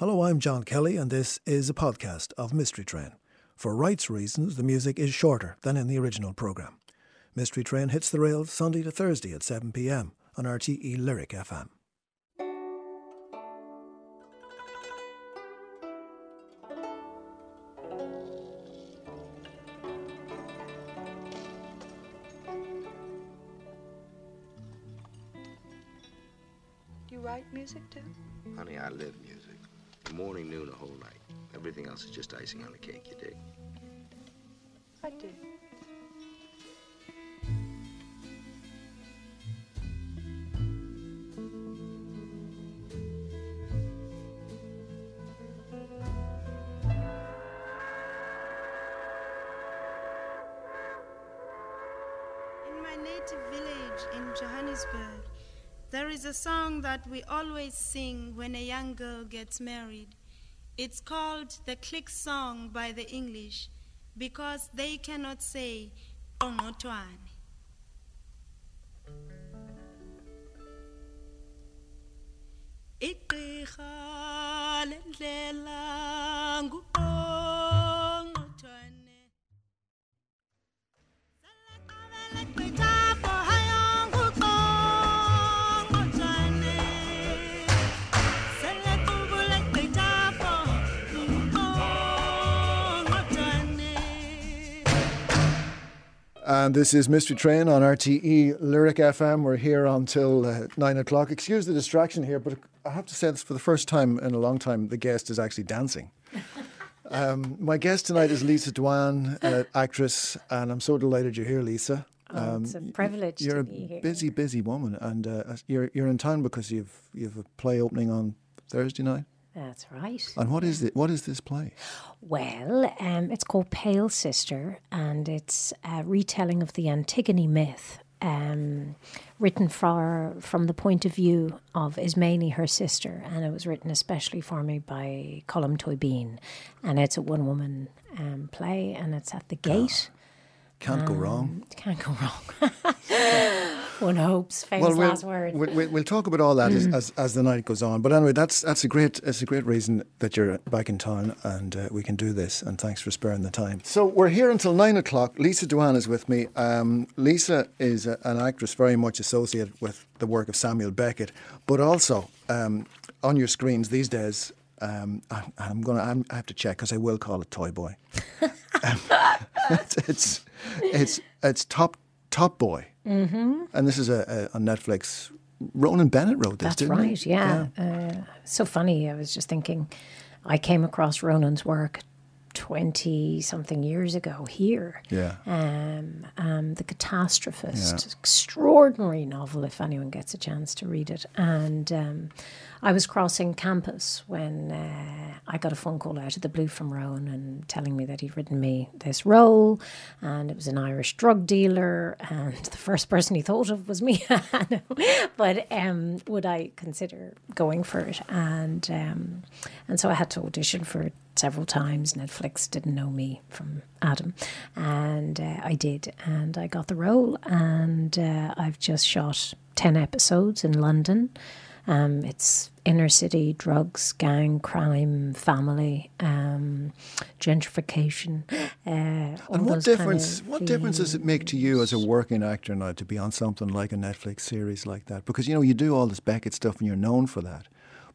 Hello, I'm John Kelly, and this is a podcast of Mystery Train. For rights reasons, the music is shorter than in the original programme. Mystery Train hits the rails Sunday to Thursday at 7 pm on RTE Lyric FM. Else is just icing on the cake, you dig? I do. In my native village in Johannesburg, there is a song that we always sing when a young girl gets married. It's called the click song by the English because they cannot say oh, "Qongqothwane." Igqirha lendlela. And this is Mystery Train on RTE Lyric FM. We're here until uh, nine o'clock. Excuse the distraction here, but I have to say this for the first time in a long time, the guest is actually dancing. Um, my guest tonight is Lisa Dwan, uh, actress, and I'm so delighted you're here, Lisa. Oh, it's a y- privilege You're to a be here. busy, busy woman, and uh, you're you're in town because you've you've a play opening on Thursday night. That's right. And what is it? What is this play? Well, um, it's called Pale Sister, and it's a retelling of the Antigone myth, um, written for from the point of view of Ismene, her sister, and it was written especially for me by Colm Tóibín, and it's a one-woman um, play, and it's at the Gate. Can't go wrong. Can't go wrong. One hopes. Famous Well, we'll, last word. we'll, we'll, we'll talk about all that as, as, as the night goes on. But anyway, that's that's a great it's a great reason that you're back in town and uh, we can do this. And thanks for sparing the time. So we're here until nine o'clock. Lisa Dwan is with me. Um, Lisa is a, an actress very much associated with the work of Samuel Beckett, but also um, on your screens these days. Um, I, I'm gonna. I'm, I have to check because I will call it Toy Boy. Um, it's, it's it's it's top top boy. Mm-hmm. And this is a, a on Netflix. Ronan Bennett wrote this, That's didn't he? right, yeah. Uh, so funny. I was just thinking, I came across Ronan's work 20 something years ago here. Yeah. Um, um, the Catastrophist, Yeah. extraordinary novel if anyone gets a chance to read it. And um, I was crossing campus when uh, I got a phone call out of the blue from Ronan and telling me that he'd written me this role, and it was an Irish drug dealer, and the first person he thought of was me. But um, would I consider going for it? And um, and so I had to audition for it several times. Netflix didn't know me from Adam, and uh, I did, and I got the role. And uh, I've just shot ten episodes in London. Um, it's inner city drugs, gang, crime, family, um, gentrification. Uh, And what those kind difference? of What difference does it make to you as a working actor now to be on something like a Netflix series like that? Because you know you do all this Beckett stuff and you're known for that,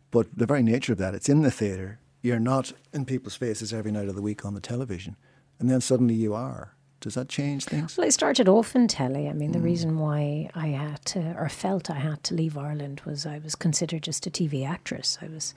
but the very nature of that, it's in the theatre. You're not in people's faces every night of the week on the television, and then suddenly you are. Does that change things? Well, I started off in telly. I mean, Mm. the reason why I had to, or felt I had to leave Ireland was I was considered just a TV actress. I was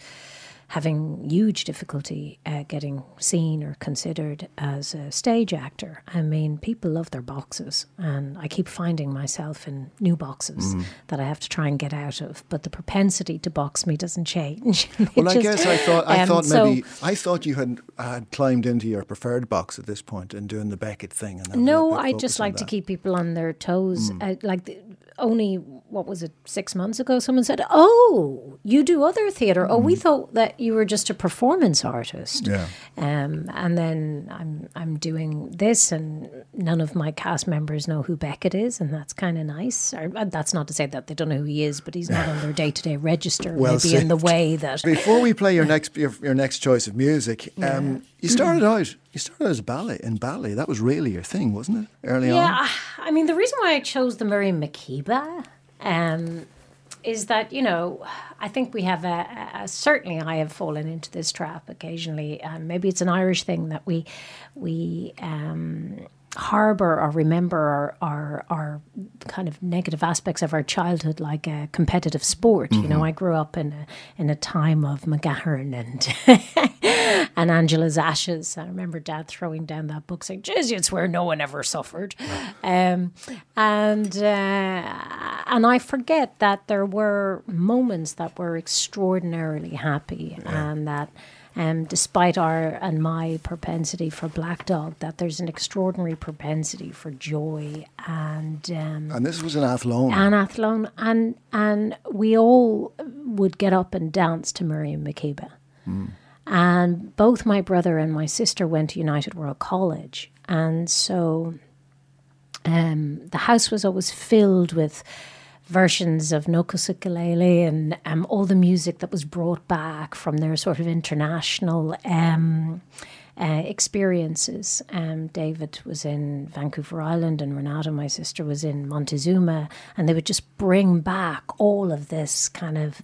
having huge difficulty uh, getting seen or considered as a stage actor. I mean, people love their boxes, and I keep finding myself in new boxes Mm. that I have to try and get out of. But the propensity to box me doesn't change. Well, I guess I thought I um, thought so- maybe I thought you had had climbed into your preferred box at this point and doing the Beckett thing. And that was a No, I just like to. Mm. keep people on their toes. I, like the, only what was it, six months ago, someone said, Oh, you do other theatre. Oh, we thought that you were just a performance artist. Yeah. Um, and then I'm I'm doing this, and none of my cast members know who Beckett is, and that's kind of nice. Or, uh, that's not to say that they don't know who he is, but he's not on their day to day register, Well maybe in the way that. Before we play your next your, your next choice of music, um, you started out you started out as ballet in ballet. That was really your thing, wasn't it? Early on. Yeah, I mean, the reason why I chose the Miriam Makeba um, is that, you know, I think we have a, a certainly I have fallen into this trap occasionally. Um, maybe it's an Irish thing that we, we, um, harbor or remember our, our, our kind of negative aspects of our childhood like a competitive sport. You know i grew up in a, in a time of mcgahern and and angela's ashes. I remember dad throwing down that book saying "Jeez, it's where no one ever suffered. Um, and uh, and i forget that there were moments that were extraordinarily happy and that um, despite our and my propensity for Black Dog, that there's an extraordinary propensity for joy and um, And this was an Athlone. and Athlone, and and we all would get up and dance to Miriam Makeba. And both my brother and my sister went to United World College, and so um, the house was always filled with versions of Nokus Ukulele and um, all the music that was brought back from their sort of international um, uh, experiences. Um, David was in Vancouver Island, and Renata, my sister, was in Montezuma, and they would just bring back all of this kind of.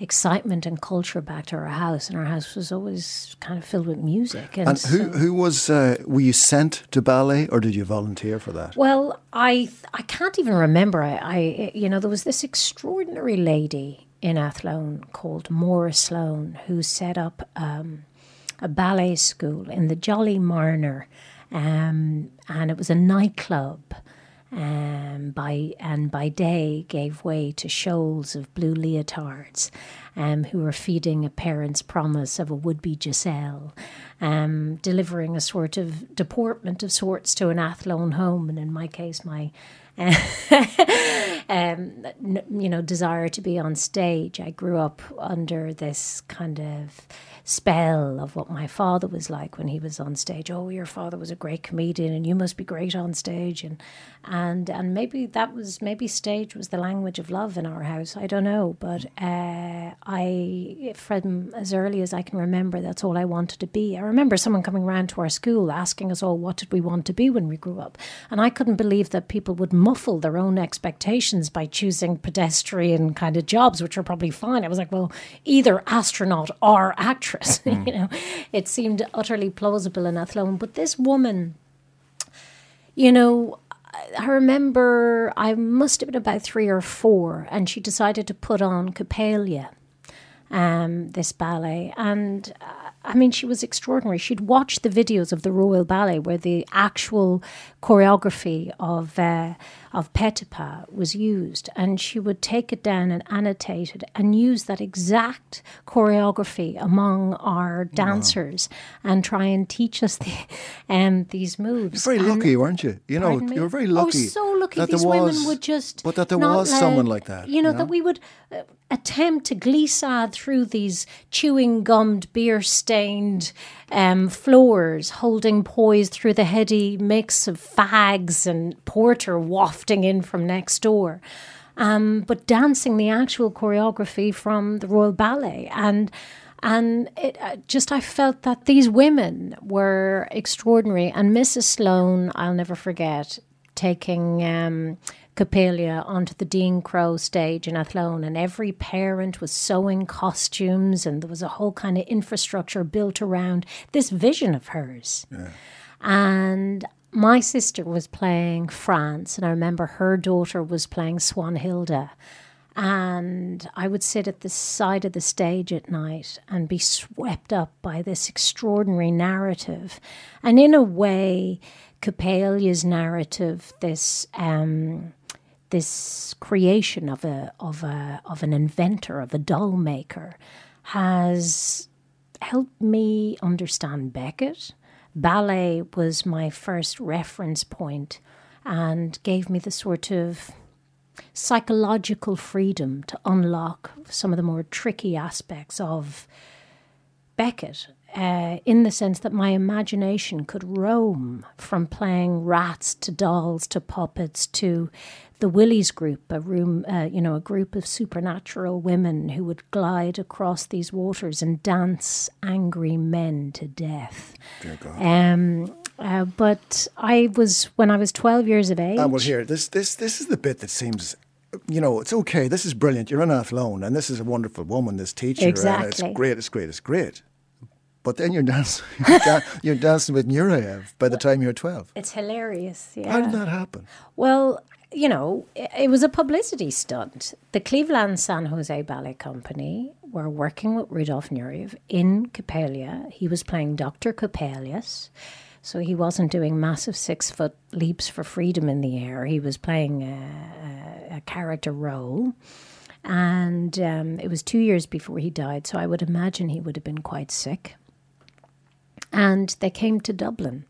Excitement and culture back to our house, and our house was always kind of filled with music. And, and who so- who was uh, were you sent to ballet or did you volunteer for that? Well, I I can't even remember. I, I you know there was this extraordinary lady in Athlone called Maura Sloan who set up um, a ballet school in the Jolly Mariner, um, and it was a nightclub. Um, by and by day gave way to shoals of blue leotards, um, who were feeding a parent's promise of a would-be Giselle, um, delivering a sort of deportment of sorts to an Athlone home, and in my case, my um, you know, desire to be on stage. I grew up under this kind of spell of what my father was like when he was on stage. Oh, your father was a great comedian, and you must be great on stage. And and and maybe that was maybe stage was the language of love in our house. I don't know, but uh, I from as early as I can remember, that's all I wanted to be. I remember someone coming round to our school asking us all what did we want to be when we grew up, and I couldn't believe that people would muffle their own expectations by choosing pedestrian kind of jobs, which are probably fine. I was like, well, either astronaut or actress. you know, it seemed utterly plausible in Athlone. But this woman, you know, I remember I must have been about three or four, and she decided to put on Coppelia, um, this ballet. And uh, I mean, she was extraordinary. She'd watched the videos of the Royal Ballet where the actual choreography of uh, of Petipa was used, and she would take it down and annotate it and use that exact choreography among our dancers and try and teach us the, um, these moves. You're very And- lucky, weren't you? You know, you were very lucky. Oh, lucky. so lucky. that These was, women would just. but that there was let- someone like that. You know, know? that we would uh, attempt to glissade through these chewing gummed, beer stained um, floors, holding poise through the heady mix of fags and porter wafting in from next door. Um, but dancing the actual choreography from the Royal Ballet and and it uh, just I felt that these women were extraordinary and Mrs. Sloan I'll never forget taking um, Coppelia onto the Dean Crowe stage in Athlone, and every parent was sewing costumes, and there was a whole kind of infrastructure built around this vision of hers. And my sister was playing Franz, and I remember her daughter was playing Swanhilda. And I would sit at the side of the stage at night and be swept up by this extraordinary narrative. And in a way, Coppelia's narrative, this um, this creation of a of a of an inventor, of a doll maker, has helped me understand Beckett. Ballet was my first reference point and gave me the sort of psychological freedom to unlock some of the more tricky aspects of Beckett. Uh, in the sense that my imagination could roam from playing rats to dolls to puppets to the Wilis group, a room, uh, you know, a group of supernatural women who would glide across these waters and dance angry men to death. Um, uh, but I was when I was twelve years of age. And well, here, this this this is the bit that seems, you know, it's okay. This is brilliant. You're in Athlone, and this is a wonderful woman. This teacher, and Exactly. it's great. It's great. It's great. But then you're dancing, you're dancing with Nureyev by the time you're twelve. It's hilarious. Yeah. How did that happen? Well, you know, it, was a publicity stunt. The Cleveland San Jose Ballet Company were working with Rudolf Nureyev in Coppelia. He was playing Dr. Coppelius. So he wasn't doing massive six foot leaps for freedom in the air. He was playing a, a, a character role. And um, it was two years before he died. So I would imagine he would have been quite sick. And they came to Dublin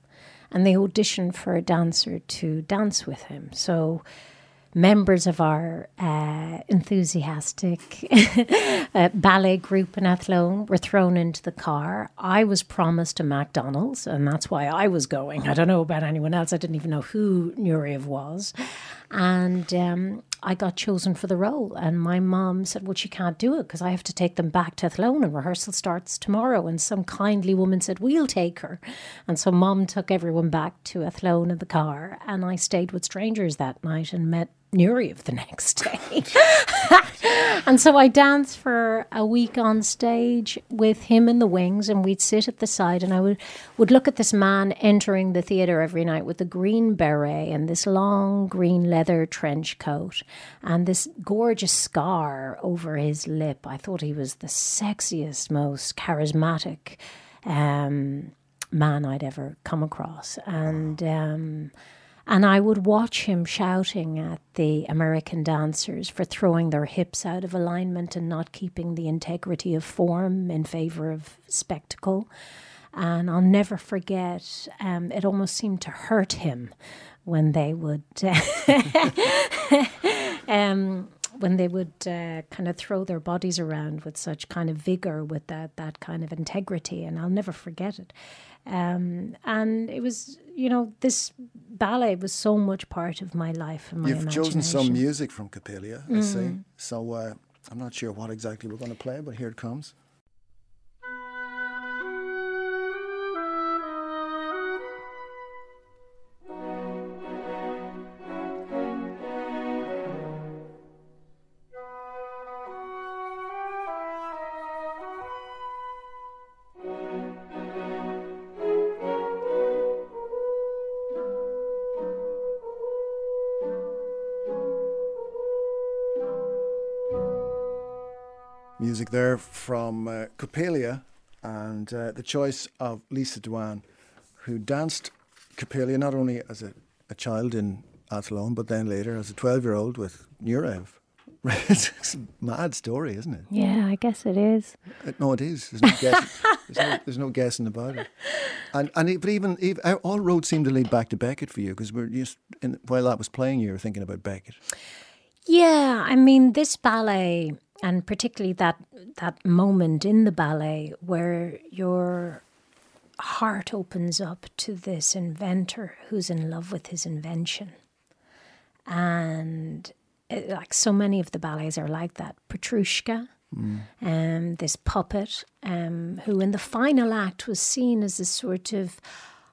and they auditioned for a dancer to dance with him. So members of our uh, enthusiastic uh, ballet group in Athlone were thrown into the car. I was promised a McDonald's, and that's why I was going. I don't know about anyone else. I didn't even know who Nureyev was. And um, I got chosen for the role. And my mom said, Well, she can't do it because I have to take them back to Athlone and rehearsal starts tomorrow. And some kindly woman said, We'll take her. And so mom took everyone back to Athlone in the car. And I stayed with strangers that night and met Nureyev the next day. and so I danced for a week on stage with him in the wings, and we'd sit at the side, and I would, would look at this man entering the theatre every night with a green beret and this long green leather trench coat and this gorgeous scar over his lip. I thought he was the sexiest, most charismatic um, man I'd ever come across. And. Um, and I would watch him shouting at the American dancers for throwing their hips out of alignment and not keeping the integrity of form in favor of spectacle. And I'll never forget, um, it almost seemed to hurt him when they would. um, when they would uh, kind of throw their bodies around with such kind of vigor, with that that kind of integrity, and I'll never forget it. Um, and it was, you know, this ballet was so much part of my life and my You've chosen some music from Coppelia, I see. So uh, I'm not sure what exactly we're going to play, but here it comes. Music there from uh, Coppelia and uh, the choice of Lisa Dwan, who danced Coppelia not only as a, a child in Athlone, but then later as a 12 year old with Nureyev. it's a mad story, isn't it? Yeah, I guess it is. Uh, No, it is. There's no, guess, there's no, there's no guessing about it. And and but even, even uh, all roads seem to lead back to Beckett for you because we're just in, while that was playing, you were thinking about Beckett. Yeah, I mean this ballet, and particularly that that moment in the ballet where your heart opens up to this inventor who's in love with his invention, and it, like so many of the ballets are like that. Petrushka, um, this puppet, um, who in the final act was seen as a sort of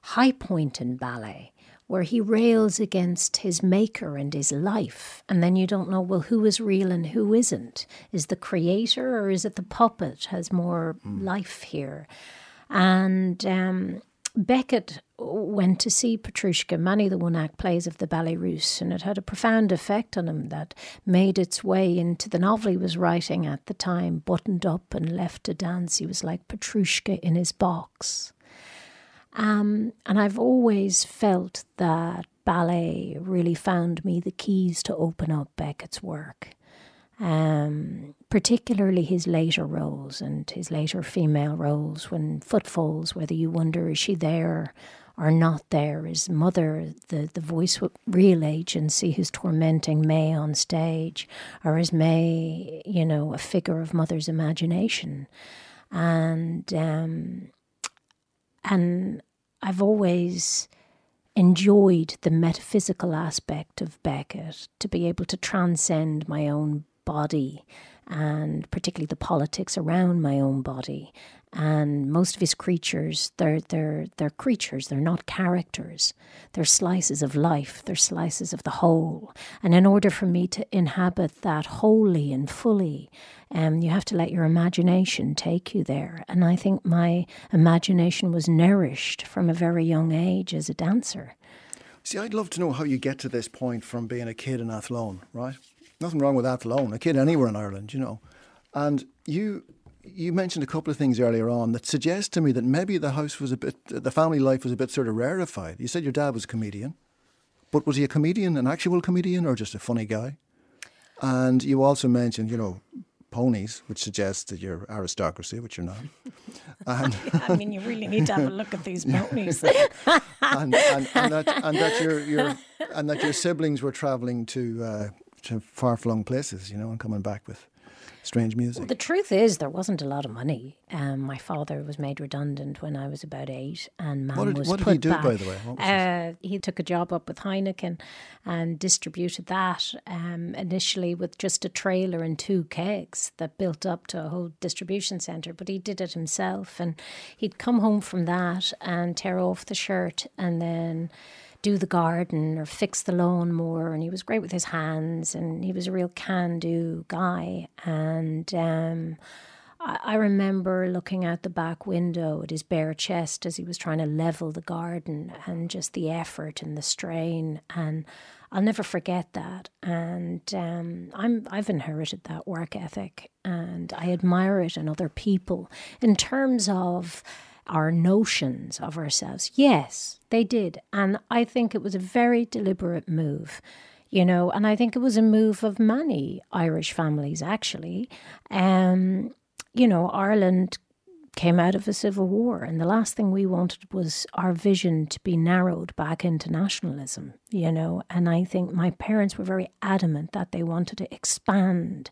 high point in ballet, where he rails against his maker and his life. And then you don't know, well, who is real and who isn't? Is the creator or is it the puppet has more life here? And um, Beckett went to see Petrushka, many of the one act plays of the Ballet Russe, and it had a profound effect on him that made its way into the novel he was writing at the time, buttoned up and left to dance. He was like Petrushka in his box. Um, and I've always felt that ballet really found me the keys to open up Beckett's work, um, particularly his later roles and his later female roles when footfalls, whether you wonder is she there are not there. Is mother the, the voice with real agency who's tormenting May on stage? Or is May, you know, a figure of mother's imagination? And um, and I've always enjoyed the metaphysical aspect of Beckett to be able to transcend my own body and particularly the politics around my own body. And most of his creatures, they're, they're, they're creatures, they're not characters. They're slices of life, they're slices of the whole. And in order for me to inhabit that wholly and fully, um, you have to let your imagination take you there. And I think my imagination was nourished from a very young age as a dancer. See, I'd love to know how you get to this point from being a kid in Athlone, right? Nothing wrong with Athlone, a kid anywhere in Ireland, you know. And you you mentioned a couple of things earlier on that suggest to me that maybe the house was a bit, the family life was a bit sort of rarefied. You said your dad was a comedian, but was he a comedian, an actual comedian, or just a funny guy? And you also mentioned, you know, ponies, which suggests that you're aristocracy, which you're not. And I mean, you really need to have a look at these ponies. and, and, and, that, and that your, your and that your siblings were travelling to uh, to far flung places, you know, and coming back with strange music. Well, the truth is, there wasn't a lot of money. Um, my father was made redundant when I was about eight, and mum was what did put he do, back. by the way? Uh, he took a job up with Heineken and distributed that um, initially with just a trailer and two kegs that built up to a whole distribution centre. But he did it himself, and he'd come home from that and tear off the shirt and then do the garden or fix the lawnmower. And he was great with his hands, and he was a real can-do guy. And um, I, I remember looking out the back window at his bare chest as he was trying to level the garden, and just the effort and the strain. And I'll never forget that. And um, I'm I've inherited that work ethic, and I admire it in other people in terms of our notions of ourselves. Yes, they did. And I think it was a very deliberate move, you know, and I think it was a move of many Irish families, actually. Um, you know, Ireland came out of a civil war, and the last thing we wanted was our vision to be narrowed back into nationalism, you know. And I think my parents were very adamant that they wanted to expand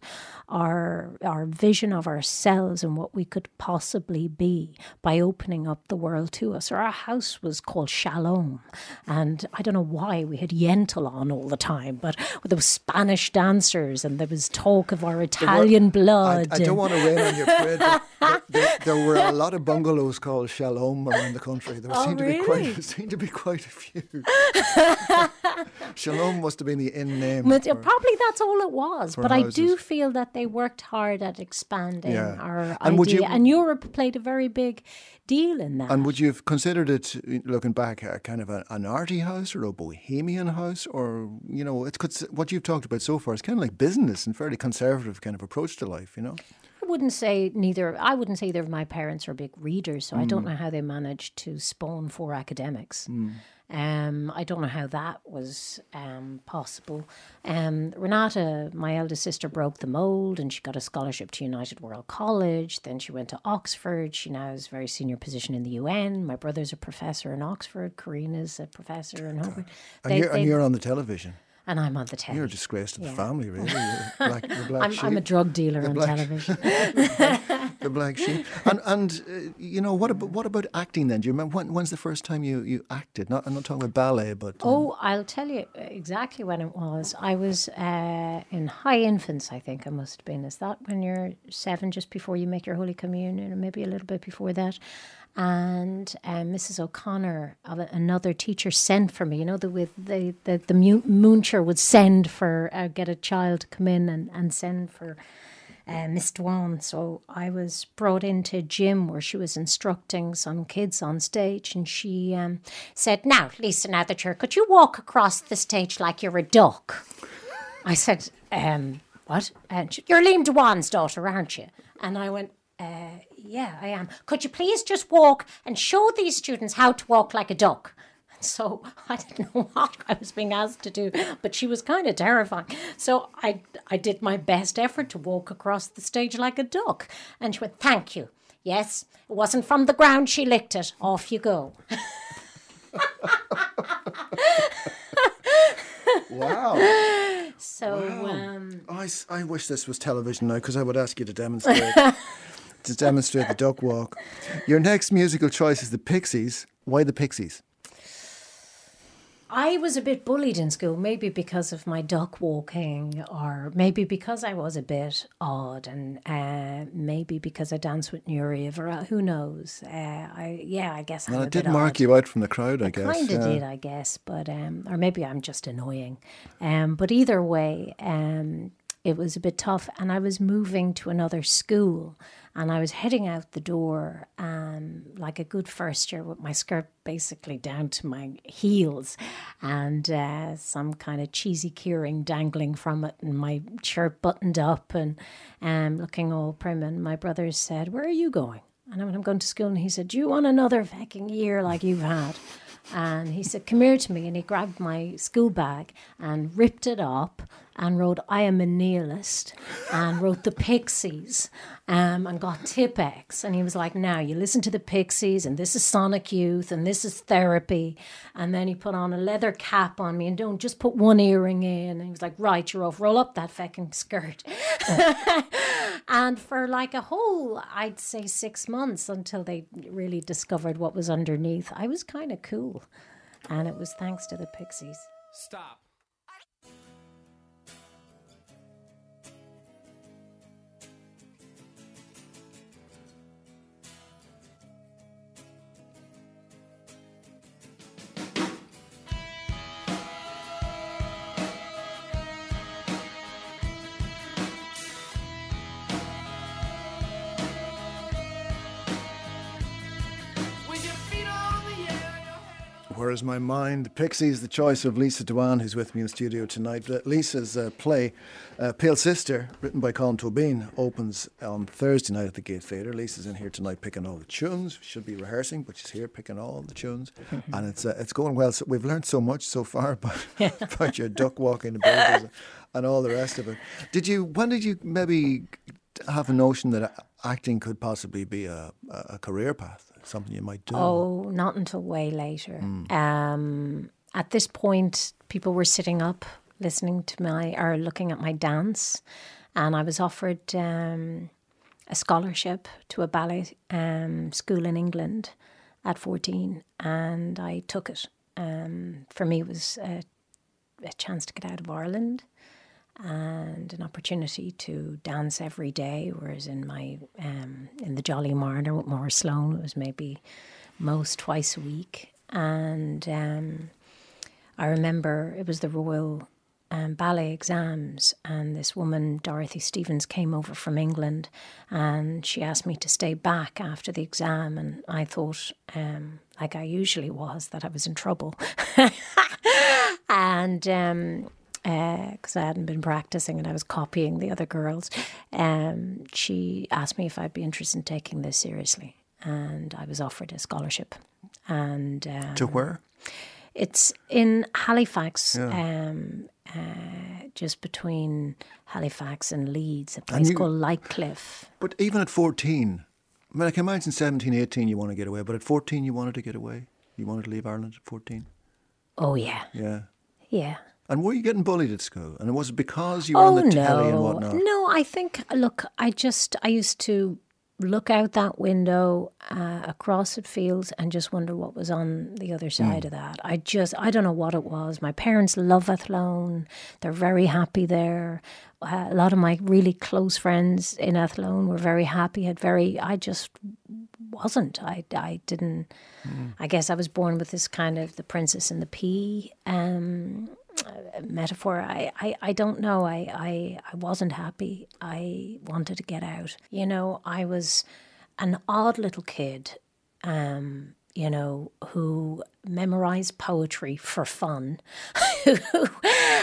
our our vision of ourselves and what we could possibly be by opening up the world to us. Or our house was called Shalom, and I don't know why we had Yentl on all the time, but there was Spanish dancers, and there was talk of our Italian blood. I, I don't want to rain on your parade, but there, there, there were a lot of bungalows called Shalom around the country. There Oh, seemed to be quite really? seemed to be quite a few. Shalom must have been the in name. But for- probably that's all it was. But I do feel that they worked hard at expanding Yeah. our And idea. you- and Europe played a very big deal in that. and would you have considered it, looking back, a kind of a, an arty house or a bohemian house, or you know, it's what you've talked about so far is kind of like business and fairly conservative kind of approach to life, you know. I wouldn't say neither. I wouldn't say either of my parents are big readers, so I Mm. don't know how they managed to spawn four academics. Um, I don't know how that was um, possible. Um, Renata, my eldest sister, broke the mold and she got a scholarship to United World College. Then she went to Oxford. She now has a very senior position in the UN. My brother's a professor in Oxford. Karina's a professor in Harvard. And, They- you're, and you're on the television. And I'm on the telly. You're a disgrace to the Yeah. family, really. Black, I'm, I'm a drug dealer The on black- television. the black sheep. And and uh, you know what about what about acting then? Do you remember when, when's the first time you, you acted? Not I'm not talking about ballet, but um, Oh, I'll tell you exactly when it was. I was uh, in high infants, I think I must have been. Is that when you're seven, just before you make your Holy Communion, or maybe a little bit before that? And um, Mrs. O'Connor, another teacher, sent for me. You know, the with the the, the Mooncher would send for uh, get a child to come in and, and send for uh, Miss Dwan. So I was brought into gym where she was instructing some kids on stage, and she um, said, "Now, Lisa, now that you're, could you walk across the stage like you're a duck?" I said, um, "What?" And she, you're Liam Dwan's daughter, aren't you? And I went. Uh, yeah, I am. Could you please just walk and show these students how to walk like a duck? so I didn't know what I was being asked to do, but she was kind of terrifying. So I, I did my best effort to walk across the stage like a duck. And she went, Thank you. Yes, it wasn't from the ground she licked it. Off you go. wow. So. Wow. Um, I, I wish this was television, though, because I would ask you to demonstrate to demonstrate the duck walk. Your next musical choice is the Pixies. Why the Pixies? I was a bit bullied in school, maybe because of my duck walking, or maybe because I was a bit odd, and uh, maybe because I danced with Nureyev. Who knows? Uh, I yeah, I guess I'm Well, a it did mark odd. you out from the crowd, I guess. Kind of yeah. did, I guess, but um, or maybe I'm just annoying. Um, but either way, um, it was a bit tough, and I was moving to another school, and I was heading out the door, um, like a good first year, with my skirt basically down to my heels, and uh, some kind of cheesy keyring dangling from it, and my shirt buttoned up, and um, looking all prim. And my brother said, "Where are you going?" And I went, I'm going to school. And he said, Do you want another fucking year like you've had? And he said, Come here to me. And he grabbed my school bag and ripped it up and wrote, I am a nihilist and wrote the Pixies um, and got Tipp-Ex. And he was like, Now you listen to the Pixies and this is Sonic Youth and this is therapy. And then he put on a leather cap on me and don't just put one earring in. And he was like, Right, you're off. Roll up that fucking skirt. And for like a whole, I'd say six months until they really discovered what was underneath, I was kind of cool. And it was thanks to the Pixies. Stop. Head Where is my mind? Pixies, the choice of Lisa Dwan, who's with me in the studio tonight. Lisa's uh, play, uh, Pale Sister, written by Colm Tóibín, opens on Thursday night at the Gate Theatre. Lisa's in here tonight picking all the tunes. She should be rehearsing, but she's here picking all the tunes, and it's uh, it's going well. So we've learned so much so far about about your duck walking abilities and all the rest of it. Did you? When did you maybe have a notion that acting could possibly be a a career path, something you might do? Oh, not until way later. Um, at this point, people were sitting up listening to my or looking at my dance, and I was offered um, a scholarship to a ballet um, school in England at 14, and I took it. Um, for me, it was a, a chance to get out of Ireland and an opportunity to dance every day. Whereas in my um, in the Jolly Mariner with Maura Sloan, it was maybe most twice a week. And um, I remember it was the Royal um, Ballet exams, and this woman Dorothy Stevens came over from England, and she asked me to stay back after the exam, and I thought. Um, like I usually was, that I was in trouble, and because I hadn't been practicing and I was copying the other girls. Um, she asked me if I'd be interested in taking this seriously, and I was offered a scholarship. And um, to where? it's in Halifax, um, uh, just between Halifax and Leeds, a place you- called Lightcliffe. But even at 14, I mean, I can imagine 17, 18 you want to get away, but at 14 you wanted to get away? You wanted to leave Ireland at 14? Oh yeah, Yeah. yeah. And were you getting bullied at school? And was it because you were on the telly and whatnot? Oh, No, I think, look, I just, I used to look out that window uh, across at fields and just wonder what was on the other Hmm. side of that. I just, I don't know what it was. My parents love Athlone. They're very happy there. Uh, a lot of my really close friends in Athlone were very happy, had very, I just wasn't. I, I didn't, I guess I was born with this kind of the princess and the pea um, metaphor. I, I, I don't know. I, I, I wasn't happy. I wanted to get out. You know, I was an odd little kid, um, you know, who memorized poetry for fun, who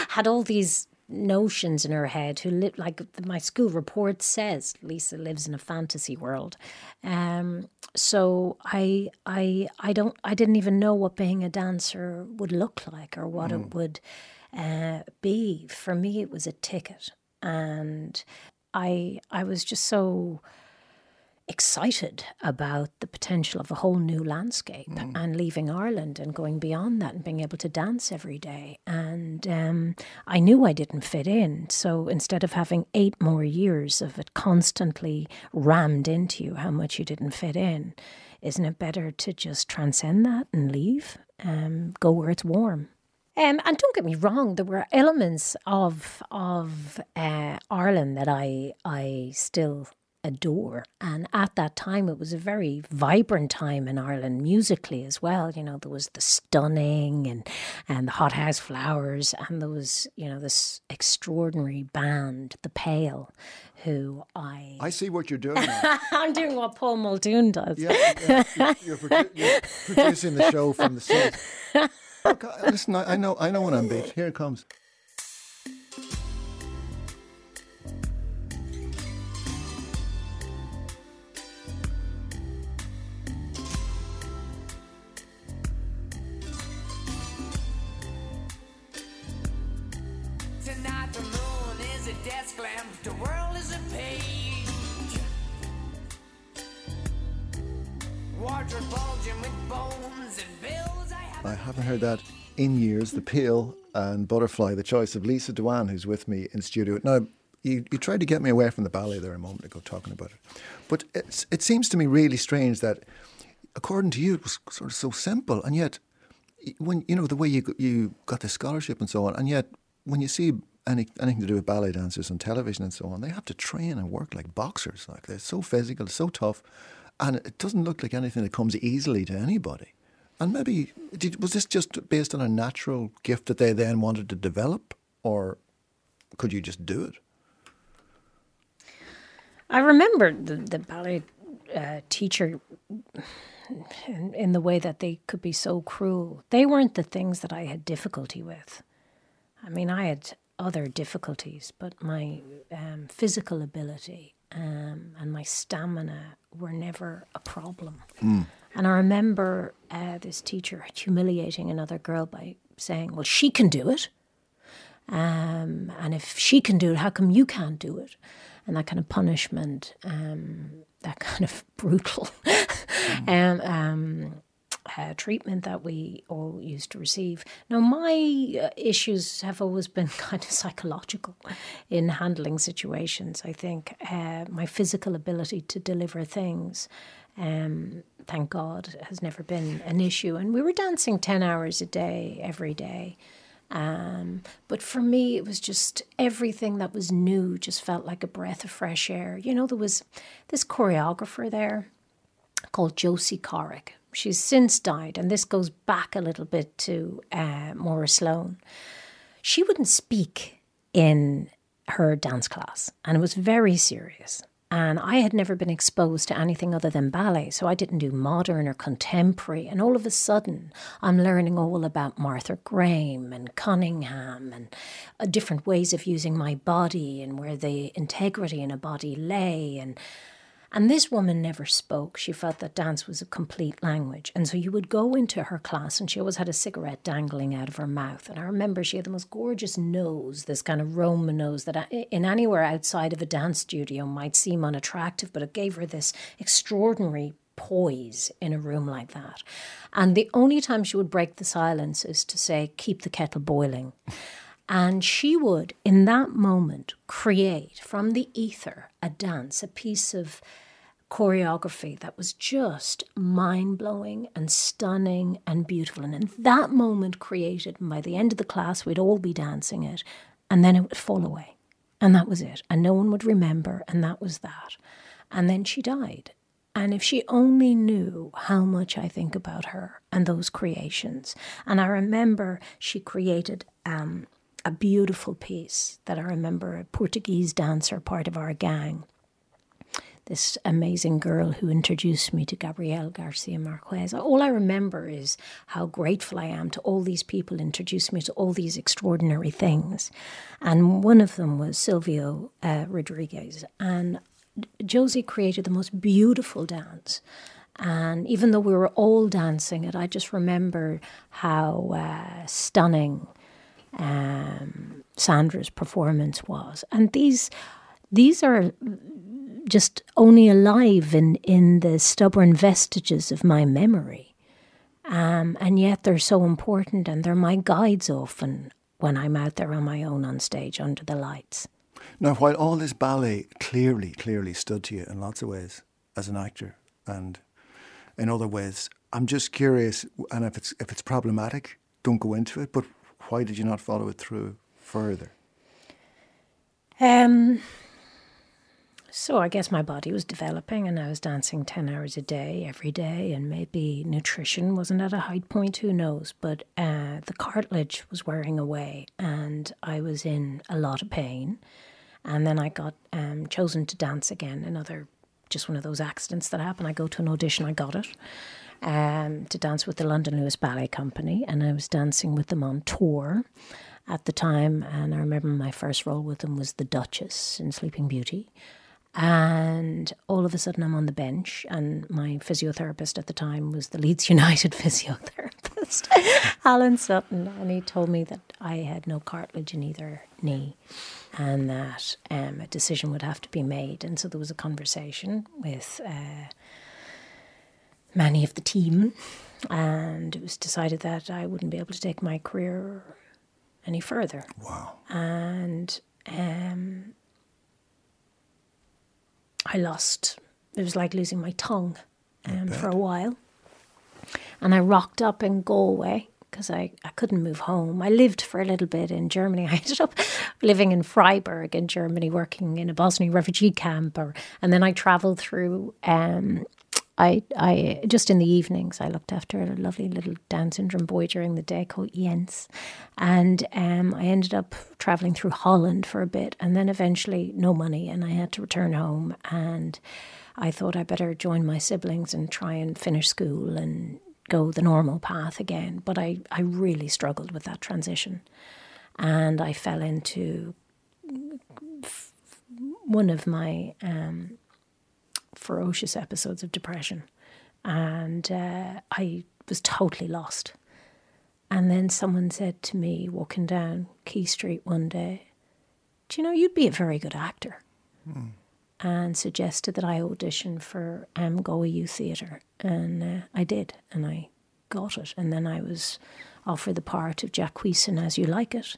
had all these notions in her head who lived like my school report says lisa lives in a fantasy world. Um so i i i don't i didn't even know what being a dancer would look like or what it would uh, be. For me it was a ticket. And i i was just so excited about the potential of a whole new landscape and leaving Ireland and going beyond that and being able to dance every day. And um, I knew I didn't fit in. So instead of having eight more years of it constantly rammed into you how much you didn't fit in, isn't it better to just transcend that and leave? Um, go where it's warm. Um, and don't get me wrong, there were elements of of uh, Ireland that I I still adore. And at that time, it was a very vibrant time in Ireland musically as well. You know, there was the stunning and and the Hot House Flowers, and there was you know this extraordinary band, the Pale, who I I see what you're doing. I'm doing what Paul Muldoon does. Yeah, yeah. You're, produ- you're producing the show from the set. Look, listen, I, I know, I know when I'm beat. Here it comes. The world is a page. Wardrobe bulging with bones and bills I have. I haven't heard that in years. The Pale and Butterfly, the choice of Lisa Dwan, who's with me in studio. Now, you, you tried to get me away from the ballet there a moment ago talking about it. But it seems to me really strange that, according to you, it was sort of so simple. And yet, when you know, the way you, you got the scholarship and so on, and yet, when you see any, anything to do with ballet dancers on television and so on, they have to train and work like boxers. Like they're so physical, so tough, and it doesn't look like anything that comes easily to anybody. And maybe did, was this just based on a natural gift that they then wanted to develop, or could you just do it? I remember the, the ballet uh, teacher in, in the way that they could be so cruel. They weren't the things that I had difficulty with. I mean, I had other difficulties, but my um, physical ability um, and my stamina were never a problem. And I remember uh, this teacher humiliating another girl by saying, Well, she can do it. Um, and if she can do it, how come you can't do it? And that kind of punishment, um, that kind of brutal um, um, uh, treatment that we all used to receive. Now, my uh, issues have always been kind of psychological in handling situations. I think uh, my physical ability to deliver things. Um, thank God, has never been an issue. And we were dancing 10 hours a day, every day. Um, but for me, it was just everything that was new just felt like a breath of fresh air. You know, there was this choreographer there called Josie Corrick. She's since died, and this goes back a little bit to uh, Maura Sloan. She wouldn't speak in her dance class, and it was very serious. And I had never been exposed to anything other than ballet, so I didn't do modern or contemporary. And all of a sudden, I'm learning all about Martha Graham and Cunningham and uh, different ways of using my body and where the integrity in a body lay. And and this woman never spoke. She felt that dance was a complete language. And so you would go into her class, and she always had a cigarette dangling out of her mouth. And I remember she had the most gorgeous nose, this kind of Roman nose that uh, in anywhere outside of a dance studio might seem unattractive, but it gave her this extraordinary poise in a room like that. And the only time she would break the silence is to say, Keep the kettle boiling. And she would, in that moment, create from the ether a dance, a piece of choreography that was just mind blowing and stunning and beautiful. And in that moment, created, and by the end of the class, we'd all be dancing it, and then it would fall away. And that was it. And no one would remember, and that was that. And then she died. And if she only knew how much I think about her and those creations. And I remember she created um, a beautiful piece that I remember a Portuguese dancer, part of our gang, this amazing girl who introduced me to Gabriel Garcia Marquez. All I remember is how grateful I am to all these people introduced me to all these extraordinary things. And one of them was Silvio uh, Rodriguez. And Josie created the most beautiful dance. And even though we were all dancing it, I just remember how uh, stunning um, Sandra's performance was. And these these are just only alive in, in the stubborn vestiges of my memory. Um, and yet they're so important and they're my guides often when I'm out there on my own on stage under the lights. Now, while all this ballet clearly, clearly stood to you in lots of ways as an actor and in other ways, I'm just curious, and if it's if it's problematic, don't go into it. But why did you not follow it through further? Um, so I guess my body was developing, and I was dancing ten hours a day every day, and maybe nutrition wasn't at a high point. Who knows? But uh, the cartilage was wearing away, and I was in a lot of pain. And then I got um, chosen to dance again. Another, just one of those accidents that happen. I go to an audition, I got it. Um, to dance with the London Lewis Ballet Company, and I was dancing with them on tour at the time. And I remember my first role with them was the Duchess in Sleeping Beauty. And all of a sudden, I'm on the bench, and my physiotherapist at the time was the Leeds United physiotherapist, Alan Sutton. And he told me that I had no cartilage in either knee and that um, a decision would have to be made. And so there was a conversation with uh, many of the team, and it was decided that I wouldn't be able to take my career any further. Wow. And um, I lost, it was like losing my tongue um, for a while. And I rocked up in Galway because I, I couldn't move home. I lived for a little bit in Germany. I ended up living in Freiburg in Germany, working in a Bosnian refugee camp. Or, and then I travelled through, um, I, I just in the evenings, I looked after a lovely little Down syndrome boy during the day called Jens. And um, I ended up travelling through Holland for a bit and then eventually no money and I had to return home. And I thought I better join my siblings and try and finish school and go the normal path again. But I, I really struggled with that transition. And I fell into one of my um, ferocious episodes of depression. And uh, I was totally lost. And then someone said to me, walking down Quay Street one day, Do you know, you'd be a very good actor? and suggested that I audition for Youth Theatre. And uh, I did, and I got it. And then I was offered the part of Jaques in as You Like It.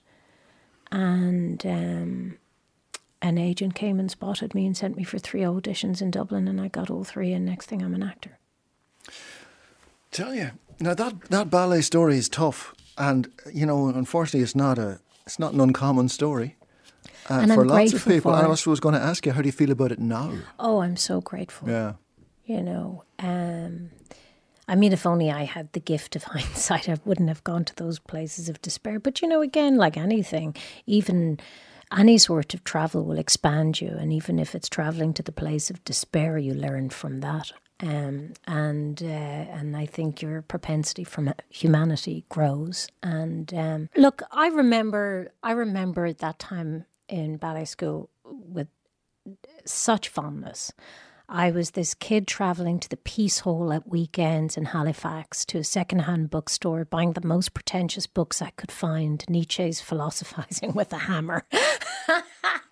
And um, an agent came and spotted me and sent me for three auditions in Dublin, and I got all three. And next thing, I'm an actor. Tell you now that that ballet story is tough, and you know, unfortunately, it's not a it's not an uncommon story. Uh, And for I'm lots of people, I was, was going to ask you, how do you feel about it now? Oh, I'm so grateful. Yeah, you know um i mean if only i had the gift of hindsight i wouldn't have gone to those places of despair but you know again like anything even any sort of travel will expand you and even if it's traveling to the place of despair you learn from that um, and uh, and I think your propensity for humanity grows. And um, look, I remember I remember that time in ballet school with such fondness. I was this kid travelling to the Piece Hall at weekends in Halifax to a second-hand bookstore, buying the most pretentious books I could find, Nietzsche's Philosophizing with a Hammer.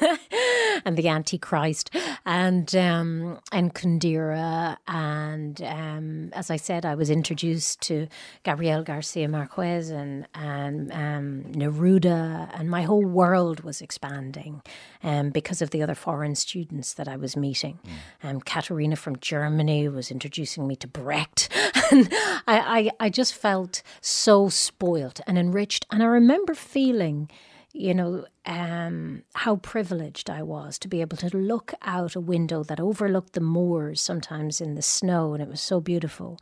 and the Antichrist, and um, and Kundera, and um, as I said, I was introduced to Gabriel Garcia Marquez and and um, Neruda, and my whole world was expanding, um, because of the other foreign students that I was meeting. Um, Katerina from Germany was introducing me to Brecht, and I, I I just felt so spoilt and enriched, and I remember feeling you know, um, how privileged I was to be able to look out a window that overlooked the moors sometimes in the snow, and it was so beautiful,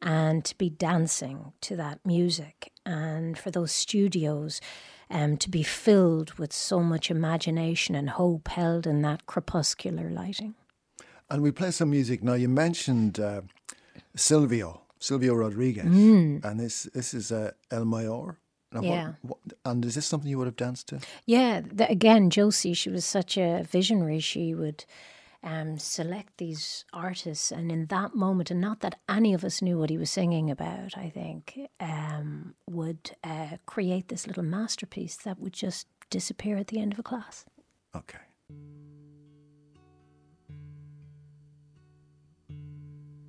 and to be dancing to that music, and for those studios um, to be filled with so much imagination and hope held in that crepuscular lighting. and we play some music now. You mentioned uh, Silvio, Silvio Rodriguez, Mm. and this this is uh, El Mayor. And yeah. What, what, and is this something you would have danced to? Yeah. The, again, Josie, she was such a visionary. She would um, select these artists, and in that moment, and not that any of us knew what he was singing about, I think, um, would uh, create this little masterpiece that would just disappear at the end of a class. Okay.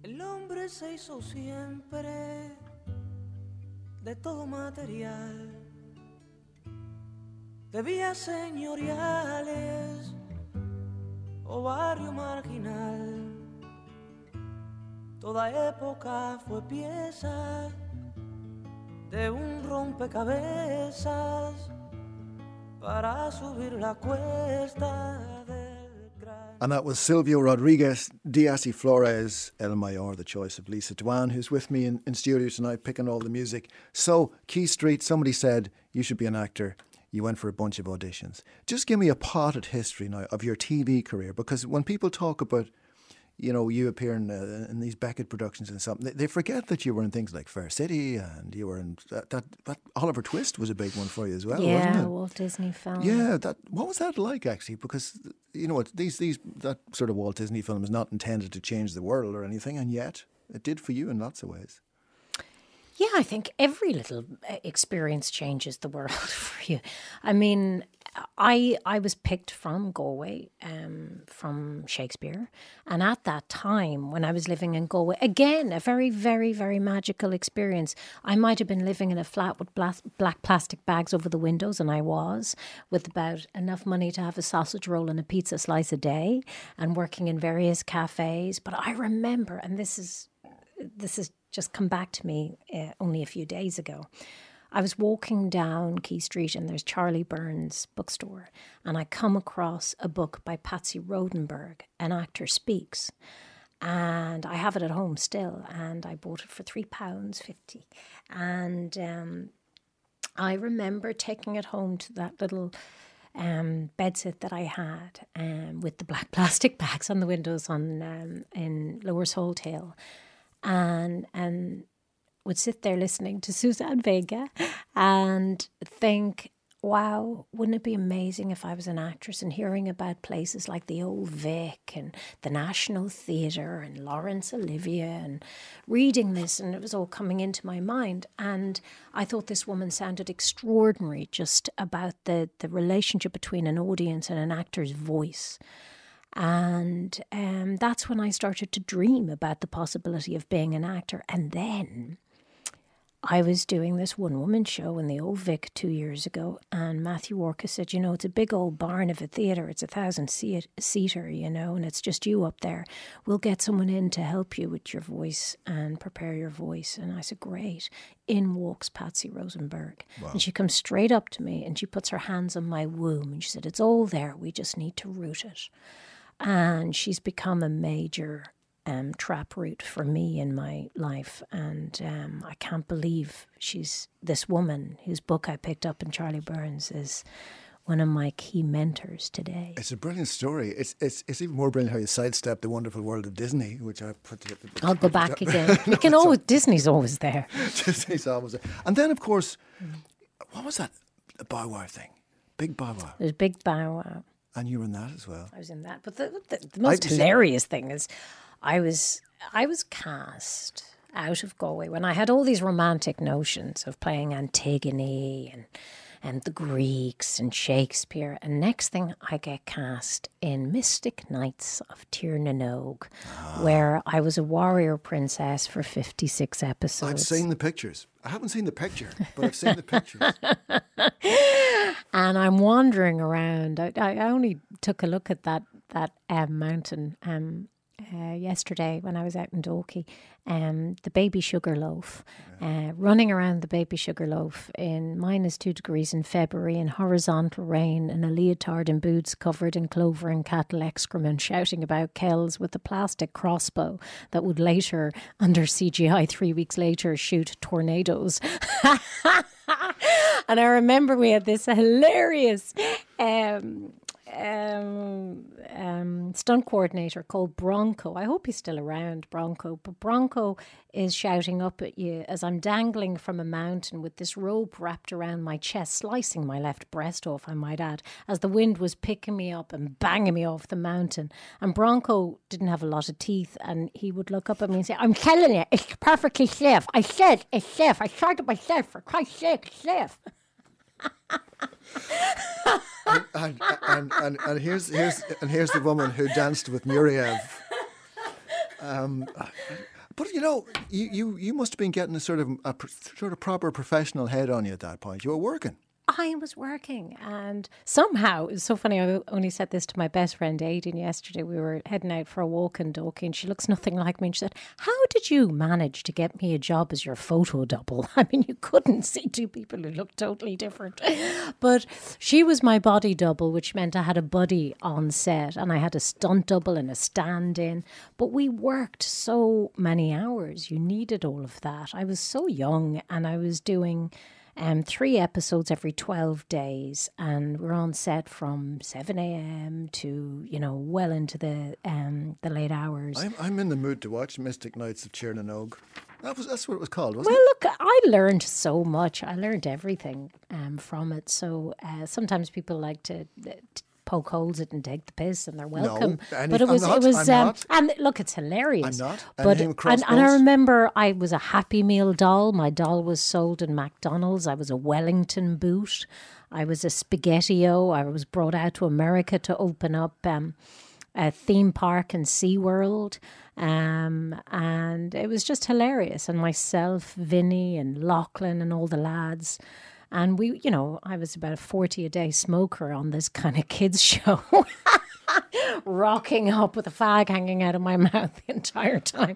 El hombre se hizo siempre. De todo material, de vías señoriales o barrio marginal. Toda época fue pieza de un rompecabezas para subir la cuesta. And that was Silvio Rodriguez, Días y Flores, El Mayor, the choice of Lisa Dwan, who's with me in, in studio tonight picking all the music. So, Quay Street, somebody said you should be an actor. You went for a bunch of auditions. Just give me a potted history now of your TV career because when people talk about you know, you appearing uh, in these Beckett productions and something. They, they forget that you were in things like Fair City and you were in that, that, that Oliver Twist was a big one for you as well, yeah, wasn't it? Walt Disney film. Yeah, that what was that like actually? Because you know what these these that sort of Walt Disney film is not intended to change the world or anything, and yet it did for you in lots of ways. Yeah, I think every little uh, experience changes the world for you. I mean, I I was picked from Galway, um, from Shakespeare, and at that time when I was living in Galway, again a very very very magical experience. I might have been living in a flat with black, black plastic bags over the windows, and I was with about enough money to have a sausage roll and a pizza slice a day, and working in various cafes. But I remember, and this is this has just come back to me uh, only a few days ago. I was walking down Quay Street and there's Charlie Burns bookstore, and I come across a book by Patsy Rodenburg, An Actor Speaks. And I have it at home still, and I bought it for three pounds fifty. And um, I remember taking it home to that little um, bedsit that I had um, with the black plastic bags on the windows on um, in Lower Salt Hill, and and would sit there listening to Suzanne Vega and think, wow, wouldn't it be amazing if I was an actress and hearing about places like the Old Vic and the National Theatre and Laurence Olivier and reading this and it was all coming into my mind. And I thought this woman sounded extraordinary just about the, the relationship between an audience and an actor's voice. And um, that's when I started to dream about the possibility of being an actor. And then I was doing this one woman show in the Old Vic two years ago, and Matthew Warchus said, You know, it's a big old barn of a theatre. It's a thousand seat- seater, you know, and it's just you up there. We'll get someone in to help you with your voice and prepare your voice. And I said, Great. In walks Patsy Rodenburg. And she comes straight up to me and she puts her hands on my womb and she said, It's all there. We just need to root it and she's become a major um, trap route for me in my life. And um, I can't believe she's this woman whose book I picked up in Charlie Burns is one of my key mentors today. It's a brilliant story. It's it's it's even more brilliant how you sidestep the wonderful world of Disney, which I put. To, I'll go back again. You can always Disney's always there. Disney's always, there, and then of course, what was that? The Bow Wow thing, Big Bow Wow, There's Big Bow Wow. and you were in that as well. I was in that. But the, the, the most hilarious thing is, I was I was cast out of Galway when I had all these romantic notions of playing Antigone and and the Greeks and Shakespeare. And next thing, I get cast in Mystic Knights of Tir na Nog, where I was a warrior princess for fifty six episodes. I've seen the pictures. I haven't seen the picture, but I've seen the pictures. and I'm wandering around. I, I only took a look at that that um, mountain um, uh, yesterday when I was out in Dalkey. Um, the baby sugar loaf, uh, running around the baby sugar loaf in minus two degrees in February in horizontal rain in a leotard and boots covered in clover and cattle excrement, shouting about Kells with a plastic crossbow that would later, under CGI three weeks later, shoot tornadoes. and I remember we had this hilarious um, um, um, stunt coordinator called Bronco. I hope he's still around, Bronco. But Bronco is shouting up at you as I'm dangling from a mountain with this rope wrapped around my chest, slicing my left breast off, I might add, as the wind was picking me up and banging me off the mountain. And Bronco didn't have a lot of teeth, and he would look up at me and say, I'm telling you, it's perfectly safe. I said it's safe. I tried it myself, for Christ's sake, it's safe. and, and, and, and here's here's and here's the woman who danced with Nureyev. Um, But you know, you, you, you must have been getting a sort of a sort of proper professional head on you at that point. You were working. I was working, and somehow it was so funny. I only said this to my best friend Aidan yesterday. We were heading out for a walk in Dalkey, and she looks nothing like me. And she said, "How did you manage to get me a job as your photo double? I mean, you couldn't see two people who looked totally different." But she was my body double, which meant I had a buddy on set, and I had a stunt double and a stand-in. But we worked so many hours; you needed all of that. I was so young, and I was doing um, three episodes every 12 days and we're on set from 7 a.m to you know well into the um, the late hours I'm, I'm in the mood to watch Mystic Knights of Tir na Nog. That was that's what it was called, wasn't it? well look i learned so much i learned everything um, from it so uh, sometimes people like to, to poke holes it and take the piss and they're welcome any- but it was not, it was um, and look it's hilarious I'm not. but and, and i remember i was a happy meal doll my doll was sold in mcdonald's i was a wellington boot i was a spaghettio i was brought out to america to open up um, a theme park in SeaWorld. Um, and it was just hilarious. And myself, Vinny, and Lachlan, and all the lads. And we, you know, I was about a 40 a day smoker on this kind of kids' show, rocking up with a fag hanging out of my mouth the entire time.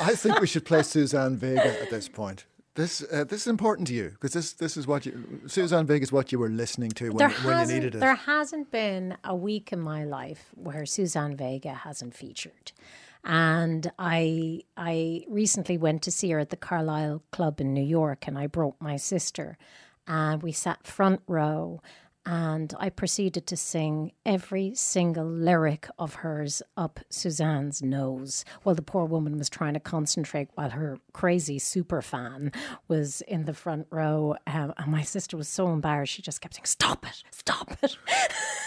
I think we should play Suzanne Vega at this point. This uh, this is important to you because this this is what you Suzanne Vega is what you were listening to when, when you needed it. There hasn't been a week in my life where Suzanne Vega hasn't featured. And I I recently went to see her at the Carlyle Club in New York and I brought my sister and we sat front row and I proceeded to sing every single lyric of hers up Suzanne's nose while the poor woman was trying to concentrate while her crazy super fan was in the front row. Um, and my sister was so embarrassed, she just kept saying, Stop it, stop it.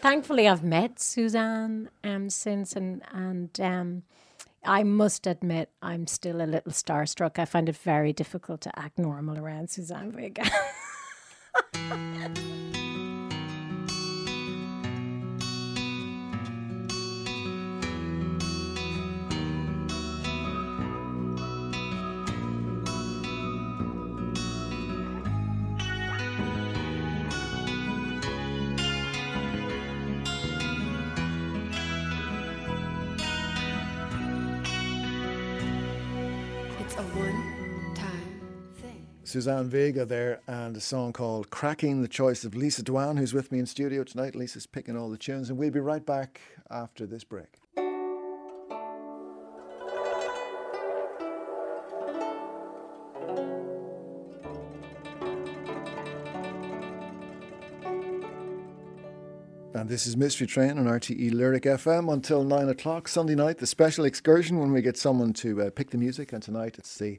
Thankfully, I've met Suzanne um, since, and, and um, I must admit, I'm still a little starstruck. I find it very difficult to act normal around Suzanne Vega. Suzanne Vega there and a song called Cracking, the choice of Lisa Dwan, who's with me in studio tonight. Lisa's picking all the tunes, and we'll be right back after this break. And this is Mystery Train on RTE Lyric FM until nine o'clock Sunday night. The special excursion when we get someone to uh, pick the music, and tonight it's the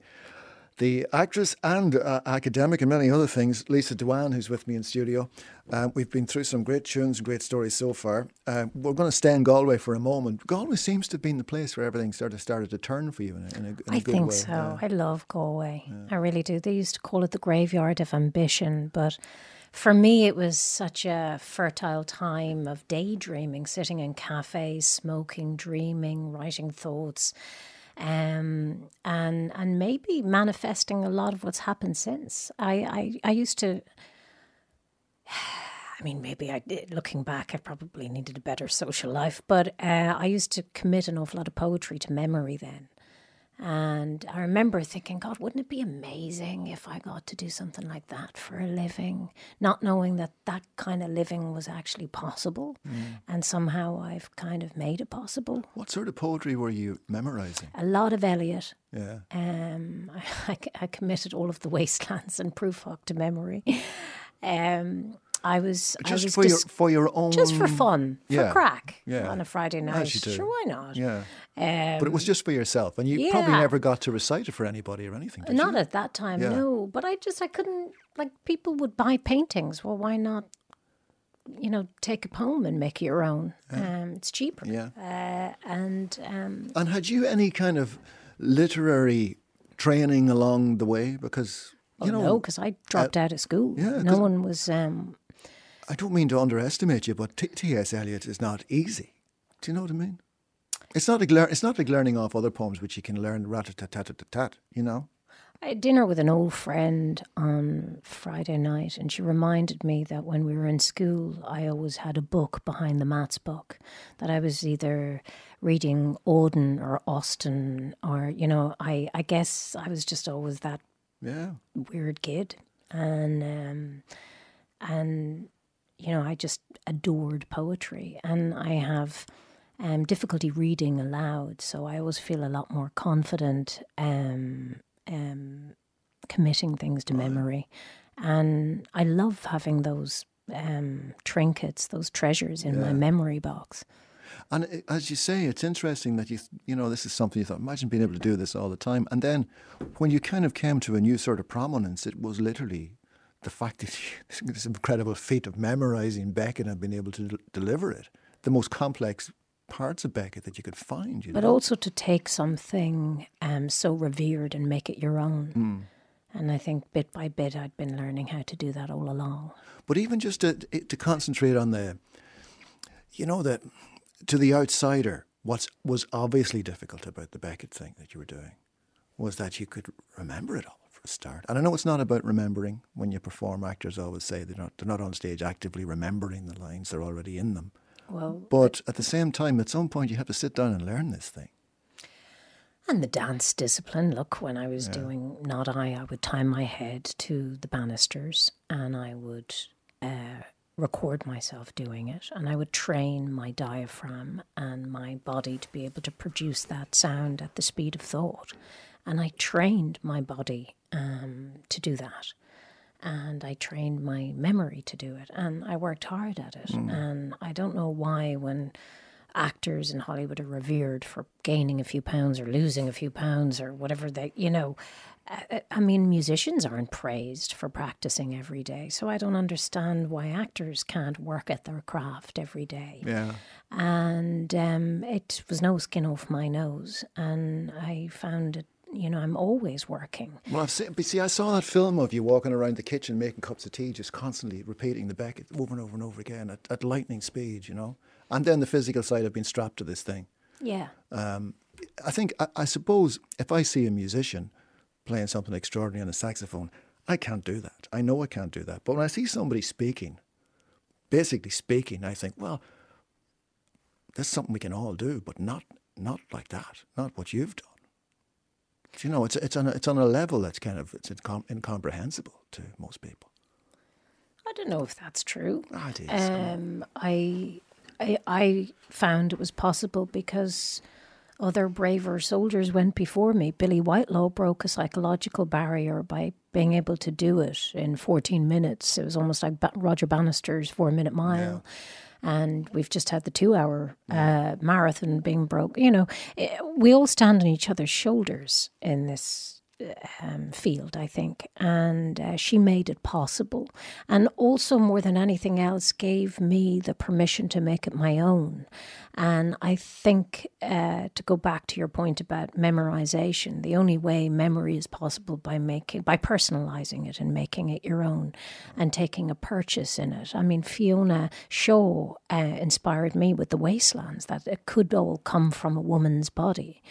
the actress and uh, academic and many other things, Lisa Dwan, who's with me in studio. Uh, we've been through some great tunes and great stories so far. Uh, we're going to stay in Galway for a moment. Galway seems to have been the place where everything sort of started to turn for you in a, in a, in a I good think way. so. Yeah. I love Galway. I really do. They used to call it the graveyard of ambition, but for me, it was such a fertile time of daydreaming, sitting in cafes, smoking, dreaming, writing thoughts, um, and and maybe manifesting a lot of what's happened since. I I, I used to. I mean, maybe I did. Looking back, I probably needed a better social life, but uh, I used to commit an awful lot of poetry to memory then. And I remember thinking, God, wouldn't it be amazing if I got to do something like that for a living? Not knowing that that kind of living was actually possible. And somehow I've kind of made it possible. What sort of poetry were you memorising? A lot of Eliot. Yeah. Um, I, I committed all of the wastelands and Proof to memory. Um, I was I Just was for your for your own just for fun, for crack, yeah. on a Friday night. Sure, why not? Yeah. Um, But it was just for yourself, and you probably never got to recite it for anybody or anything. Not you? at that time, Yeah. no. But I just I couldn't like people would buy paintings. Well, why not? You know, take a poem and make it your own. Um, it's cheaper. Yeah. Uh, and um, And had you any kind of literary training along the way? Because oh you know, no, because I dropped out of school. yeah, no one was. Um, I don't mean to underestimate you, but T- T.S. Eliot is not easy. Do you know what I mean? It's not like lear- it's not like learning off other poems which you can learn rat tat tat tat tat. You know. I had dinner with an old friend on Friday night, and she reminded me that when we were in school, I always had a book behind the maths book that I was either reading Auden or Austen, or you know, I I guess I was just always that Yeah. weird kid, and um, and you know, I just adored poetry, and I have um, difficulty reading aloud, so I always feel a lot more confident um, um, committing things to memory, and I love having those um, trinkets, those treasures in my memory box. And it, as you say, it's interesting that you you know this is something you thought. Imagine being able to do this all the time. And then when you kind of came to a new sort of prominence, it was literally the fact that this incredible feat of memorizing Beckett and being able to del- deliver it, the most complex parts of Beckett that you could find. You but know? also to take something um, so revered and make it your own. Hmm. And I think bit by bit, I'd been learning how to do that all along. But even just to to concentrate on the, you know that to the outsider, what was obviously difficult about the Beckett thing that you were doing was that you could remember it all a start. And I know it's not about remembering. When you perform, actors always say they're not they're not on stage actively remembering the lines; they're already in them. Well, But at the same time, at some point, you have to sit down and learn this thing. And the dance discipline. Look, when I was doing Not I, I would tie my head to the banisters and I would uh, record myself doing it. And I would train my diaphragm and my body to be able to produce that sound at the speed of thought. And I trained my body um, to do that. And I trained my memory to do it. And I worked hard at it. And I don't know why, when actors in Hollywood are revered for gaining a few pounds or losing a few pounds or whatever they, you know. I- I mean, musicians aren't praised for practicing every day. So I don't understand why actors can't work at their craft every day. Yeah. And um, it was no skin off my nose. And I found it, you know, I'm always working. Well, I've seen, but see, I saw that film of you walking around the kitchen making cups of tea, just constantly repeating the Beckett over and over and over again at, at lightning speed, you know. And then the physical side of being strapped to this thing. Yeah. Um, I think, I, I suppose, if I see a musician playing something extraordinary on a saxophone, I can't do that. I know I can't do that. But when I see somebody speaking, basically speaking, I think, well, that's something we can all do, but not not like that, not what you've done. You know, it's it's on a, it's on a level that's kind of it's incom- incomprehensible to most people. I don't know if that's true. Ah, it is. Um, I, I, I found it was possible because other braver soldiers went before me. Billie Whitelaw broke a psychological barrier by being able to do it in 14 minutes. It was almost like ba- Roger Bannister's four minute mile. And we've just had the two hour uh, marathon being broke. You know, eh, we all stand on each other's shoulders in this um, field, I think, and uh, she made it possible. And also, more than anything else, gave me the permission to make it my own. And I think, uh, to go back to your point about memorization, the only way memory is possible by making, by personalizing it and making it your own, and taking a purchase in it. I mean, Fiona Shaw uh, inspired me with the wastelands that it could all come from a woman's body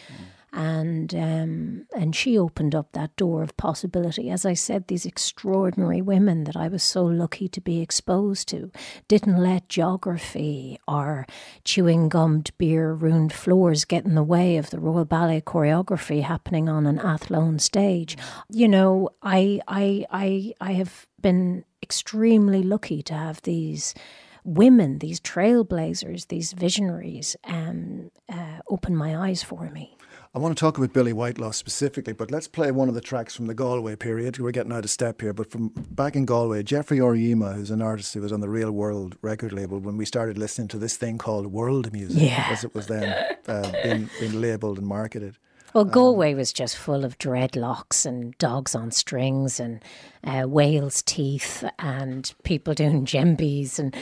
and um, and she opened up that door of possibility. As I said, these extraordinary women that I was so lucky to be exposed to didn't let geography or chewing gummed beer ruined floors get in the way of the Royal Ballet choreography happening on an Athlone stage. You know, I I I I have been extremely lucky to have these women, these trailblazers, these visionaries, um, uh, open my eyes for me. I want to talk about Billie Whitelaw specifically, but let's play one of the tracks from the Galway period. We're getting out of step here, but from back in Galway, Geoffrey Oryema, who's an artist who was on the Real World record label, when we started listening to this thing called world music, Yeah. as it was then uh, being, being labelled and marketed. Well, Galway was just full of dreadlocks and dogs on strings and uh, whales' teeth and people doing djembes and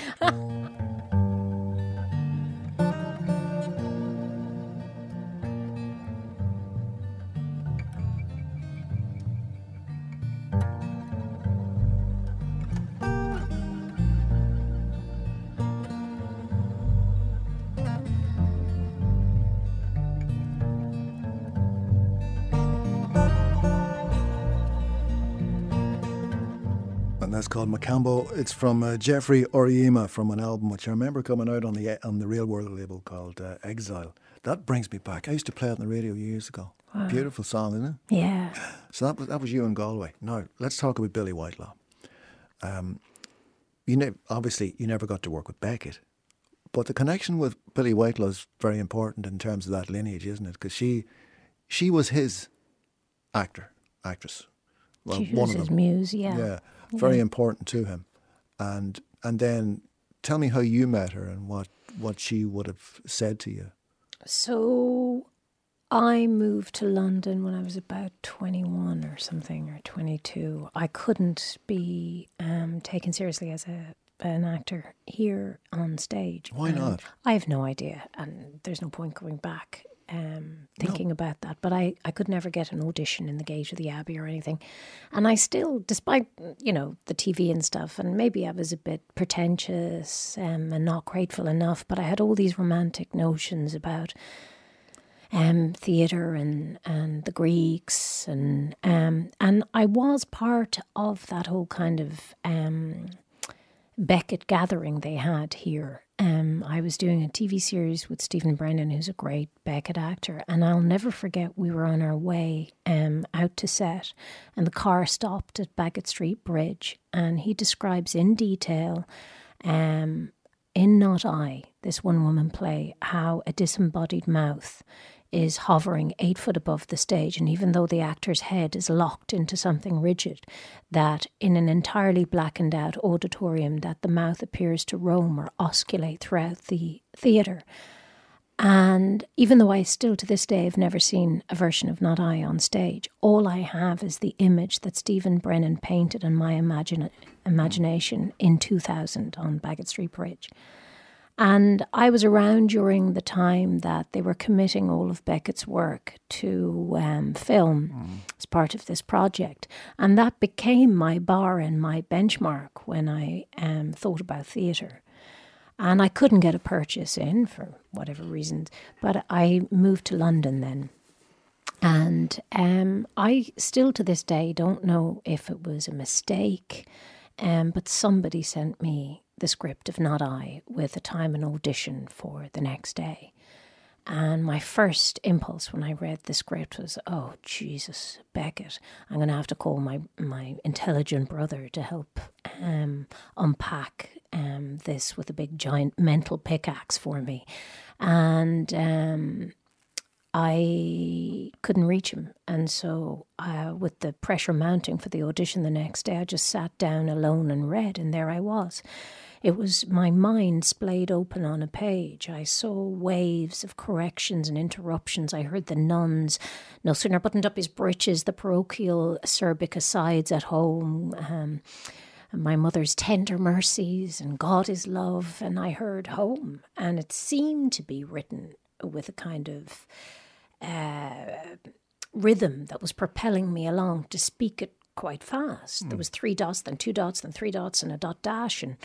it's called Makambo. It's from uh, Geoffrey Oryema from an album which I remember coming out on the on the Real World label called uh, Exile. That brings me back. I used to play it on the radio years ago. Wow. Beautiful song, isn't it? Yeah. So that was that was you in Galway. Now let's talk about Billie Whitelaw. Um, you ne- obviously you never got to work with Beckett, but the connection with Billie Whitelaw is very important in terms of that lineage, isn't it? Because she she was his actor, actress. Well, she was his them. muse, yeah. Yeah, very important to him. And and then tell me how you met her and what what she would have said to you. So I moved to London when I was about 21 or something, or 22. I couldn't be um, taken seriously as a an actor here on stage. Why not? I have no idea, and there's no point going back um, thinking no. about that. But I, I could never get an audition in the Gate of the Abbey or anything. And I still, despite, you know, the TV and stuff, and maybe I was a bit pretentious um, and not grateful enough, but I had all these romantic notions about um, theatre and, and the Greeks. And, um, and I was part of that whole kind of um, Beckett gathering they had here um, I was doing a TV series with Stephen Brennan, who's a great Beckett actor, and I'll never forget we were on our way um, out to set, and the car stopped at Baggot Street Bridge, and he describes in detail, um, in Not I, this one woman play, how a disembodied mouth is hovering eight foot above the stage, and even though the actor's head is locked into something rigid, that in an entirely blackened out auditorium, that the mouth appears to roam or osculate throughout the theatre. And even though I still to this day have never seen a version of Not I on stage, all I have is the image that Stephen Brennan painted in my imagine- imagination in 2000 on Baggot Street Bridge. And I was around during the time that they were committing all of Beckett's work to um, film mm. as part of this project. And that became my bar and my benchmark when I um, thought about theatre. And I couldn't get a purchase in for whatever reasons, but I moved to London then. And um, I still to this day don't know if it was a mistake, um, but somebody sent me the script of Not I with a time and audition for the next day. And my first impulse when I read the script was, oh, Jesus, Beckett, I'm going to have to call my, my intelligent brother to help um, unpack um, this with a big giant mental pickaxe for me. And um, I couldn't reach him. And so, uh, with the pressure mounting for the audition the next day, I just sat down alone and read, and there I was. It was my mind splayed open on a page. I saw waves of corrections and interruptions. I heard the nuns, no sooner buttoned up his breeches, the parochial acerbic asides at home. Um, my mother's tender mercies and God is love, and I heard home, and it seemed to be written with a kind of uh, rhythm that was propelling me along to speak it quite fast. Mm. There hmm. was three dots, then two dots, then three dots, and a dot dash, and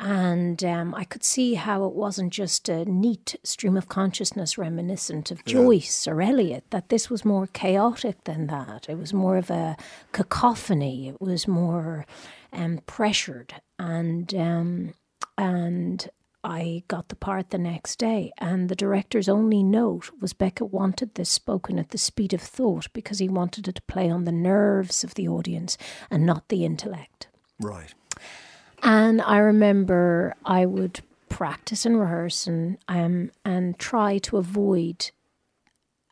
and um, I could see how it wasn't just a neat stream of consciousness reminiscent of Joyce or Eliot, that this was more chaotic than that. It was more of a cacophony, it was more um, pressured. And, um, and I got the part the next day, and the director's only note was Beckett wanted this spoken at the speed of thought because he wanted it to play on the nerves of the audience and not the intellect. Right. And I remember I would practice and rehearse and um, and try to avoid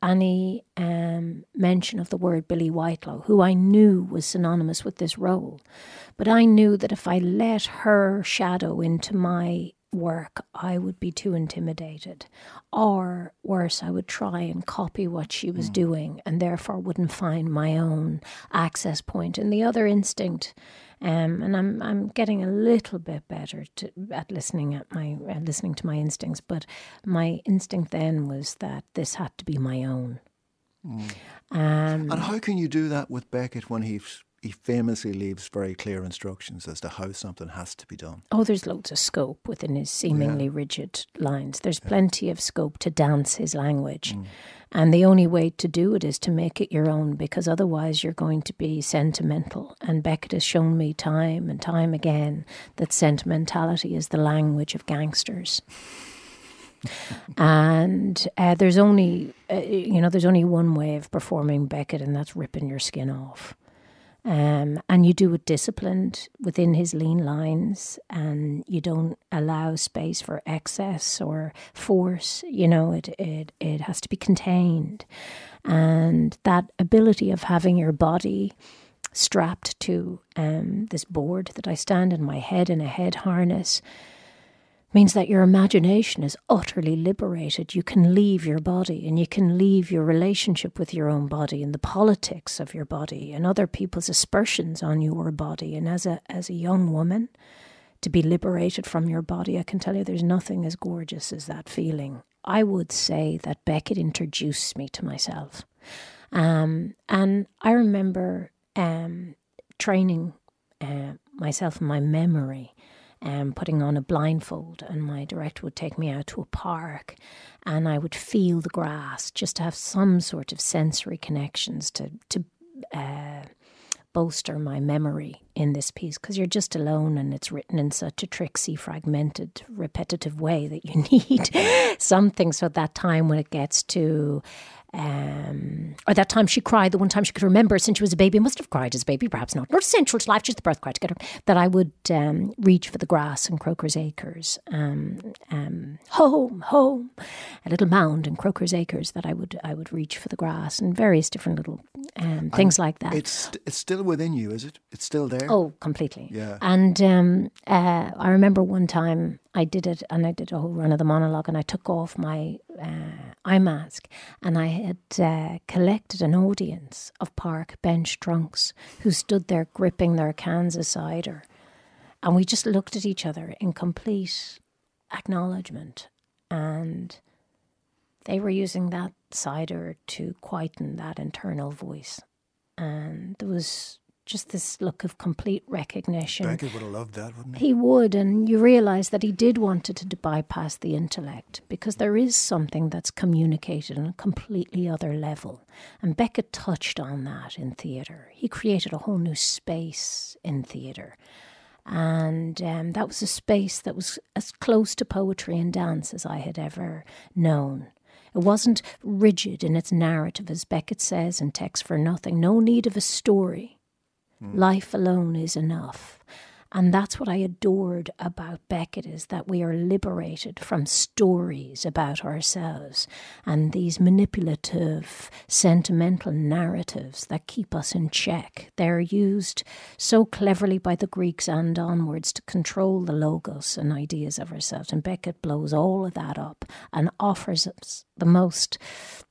any um, mention of the word Billie Whitelaw, who I knew was synonymous with this role. But I knew that if I let her shadow into my work, I would be too intimidated. Or worse, I would try and copy what she was mm. doing and therefore wouldn't find my own access point. And the other instinct um, and I'm I'm getting a little bit better to, at listening at my uh, listening to my instincts. But my instinct then was that this had to be my own. Mm. Um, and how can you do that with Beckett when he's he famously leaves very clear instructions as to how something has to be done. Oh, there's loads of scope within his seemingly yeah. rigid lines. There's yeah. plenty of scope to dance his language. Mm. And the only way to do it is to make it your own because otherwise you're going to be sentimental. And Beckett has shown me time and time again that sentimentality is the language of gangsters. and uh, there's only, uh, you know, there's only one way of performing Beckett, and that's ripping your skin off. Um, and you do it disciplined within his lean lines, and you don't allow space for excess or force. You know, it it it has to be contained, and that ability of having your body strapped to um, this board that I stand in my head in a head harness means that your imagination is utterly liberated. You can leave your body and you can leave your relationship with your own body and the politics of your body and other people's aspersions on your body. And as a as a young woman, to be liberated from your body, I can tell you there's nothing as gorgeous as that feeling. I would say that Beckett introduced me to myself. Um, and I remember um, training uh, myself in my memory um, putting on a blindfold, and my director would take me out to a park, and I would feel the grass just to have some sort of sensory connections to to uh, bolster my memory in this piece because you're just alone and it's written in such a tricksy, fragmented, repetitive way that you need something. So that time when it gets to um, or that time she cried, the one time she could remember since she was a baby, must have cried as a baby, perhaps not, not essential to life, just the birth cry to get her, that I would um, reach for the grass in Croker's Acres. Um, um, home, home, a little mound in Croker's Acres that I would I would reach for the grass and various different little um, things like that. It's it's still within you, is it? It's still there. Oh, completely. Yeah. And um, uh, I remember one time I did it, and I did a whole run of the monologue, and I took off my uh, eye mask, and I had uh, collected an audience of park bench drunks who stood there gripping their cans of cider, and we just looked at each other in complete acknowledgement, and they were using that cider to quieten that internal voice, and there was just this look of complete recognition. Beckett would have loved that, wouldn't he? He would, and you realise that he did want it to bypass the intellect because there is something that's communicated on a completely other level. And Beckett touched on that in theatre. He created a whole new space in theatre. And um, that was a space that was as close to poetry and dance as I had ever known. It wasn't rigid in its narrative, as Beckett says in Text for Nothing. No need of a story. Life alone is enough. And that's what I adored about Beckett is that we are liberated from stories about ourselves and these manipulative, sentimental narratives that keep us in check. They're used so cleverly by the Greeks and onwards to control the logos and ideas of ourselves. And Beckett blows all of that up and offers us the most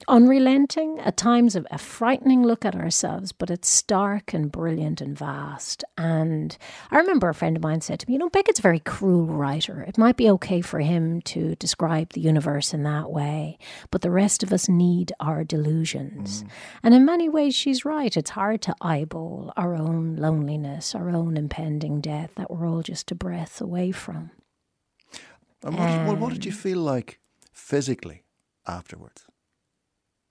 unrelenting, at times a, frightening look at ourselves, but it's stark and brilliant and vast. And I remember friend of mine said to me, You know, Beckett's a very cruel writer. It might be okay for him to describe the universe in that way, but the rest of us need our delusions. Mm. And in many ways, she's right. It's hard to eyeball our own loneliness, our own impending death that we're all just a breath away from. And what, um, well, what did you feel like physically? afterwards?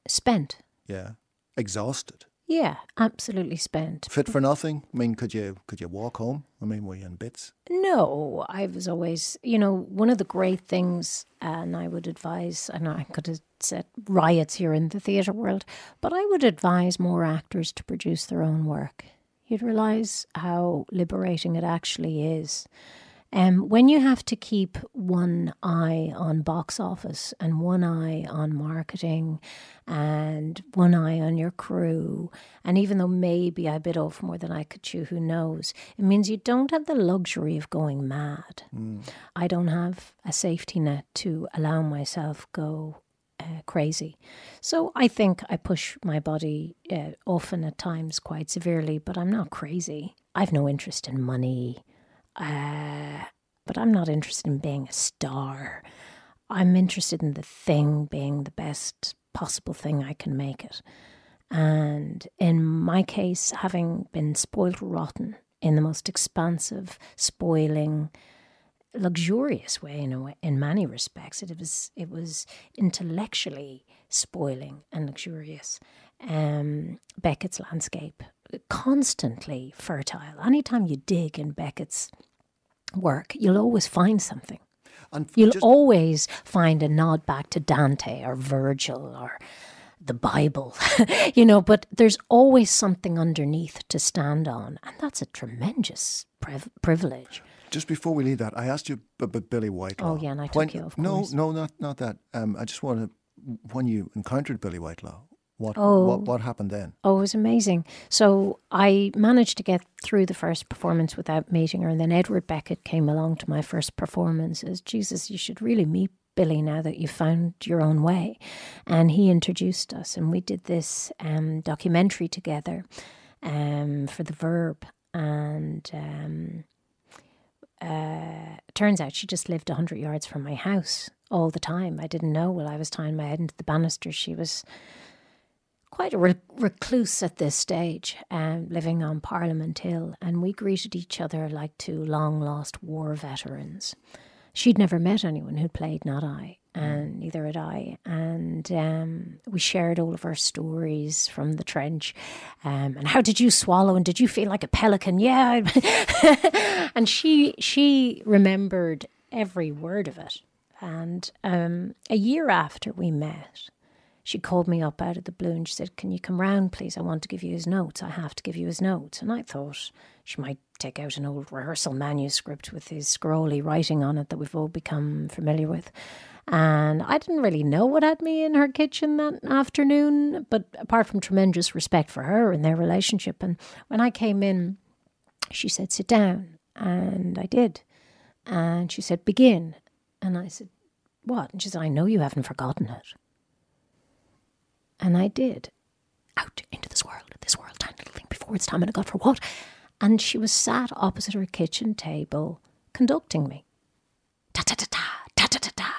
Spent. Yeah. Exhausted. Yeah, absolutely spent. Fit for nothing? I mean, could you could you walk home? I mean, were you in bits? No, I was always, you know, one of the great things, and I would advise, and I could have said riots here in the theatre world, but I would advise more actors to produce their own work. You'd realise how liberating it actually is. Um, when you have to keep one eye on box office and one eye on marketing and one eye on your crew, and even though maybe I bit off more than I could chew, who knows, it means you don't have the luxury of going mad. Mm. I don't have a safety net to allow myself go uh, crazy. So I think I push my body uh, often at times quite severely, but I'm not crazy. I've no interest in money. Uh, but I'm not interested in being a star. I'm interested in the thing being the best possible thing I can make it. And in my case, having been spoiled rotten in the most expansive, spoiling, luxurious way in way, in many respects, it was it was intellectually spoiling and luxurious. Um, Beckett's landscape constantly fertile. Anytime you dig in Beckett's work, you'll always find something. And You'll always find a nod back to Dante or Virgil or the Bible, you know, but there's always something underneath to stand on. And that's a tremendous priv- privilege. Just before we leave that, I asked you about Billie Whitelaw. Oh, yeah, and I took When- you, of No, course. no, not not that. Um, I just want to. When you encountered Billie Whitelaw, what Oh. what what happened then? Oh, it was amazing. So I managed to get through the first performance without meeting her. And then Edward Beckett came along to my first performance as Jesus, you should really meet Billie now that you've found your own way. And he introduced us, and we did this um, documentary together um, for the Verb. And um, uh, turns out she just lived 100 yards from my house all the time. I didn't know while I was tying my head into the banisters. She was quite a re- recluse at this stage, um, living on Parliament Hill, and we greeted each other like two long lost war veterans. She'd never met anyone who'd played Not I, and neither had I. And um, we shared all of our stories from the trench. Um, and how did you swallow? And did you feel like a pelican? Yeah. and she she remembered every word of it. And um, a year after we met, she called me up out of the blue and she said, Can you come round, please? I want to give you his notes. I have to give you his notes. And I thought she might take out an old rehearsal manuscript with his scrawly writing on it that we've all become familiar with. And I didn't really know what had me in her kitchen that afternoon, but apart from tremendous respect for her and their relationship. And when I came in, she said, Sit down. And I did. And she said, Begin. And I said, What? And she said, I know you haven't forgotten it. And I did. Out into this world, this world, tiny little thing before its time, and I got for what? And she was sat opposite her kitchen table, conducting me. Ta ta ta ta, ta ta ta ta.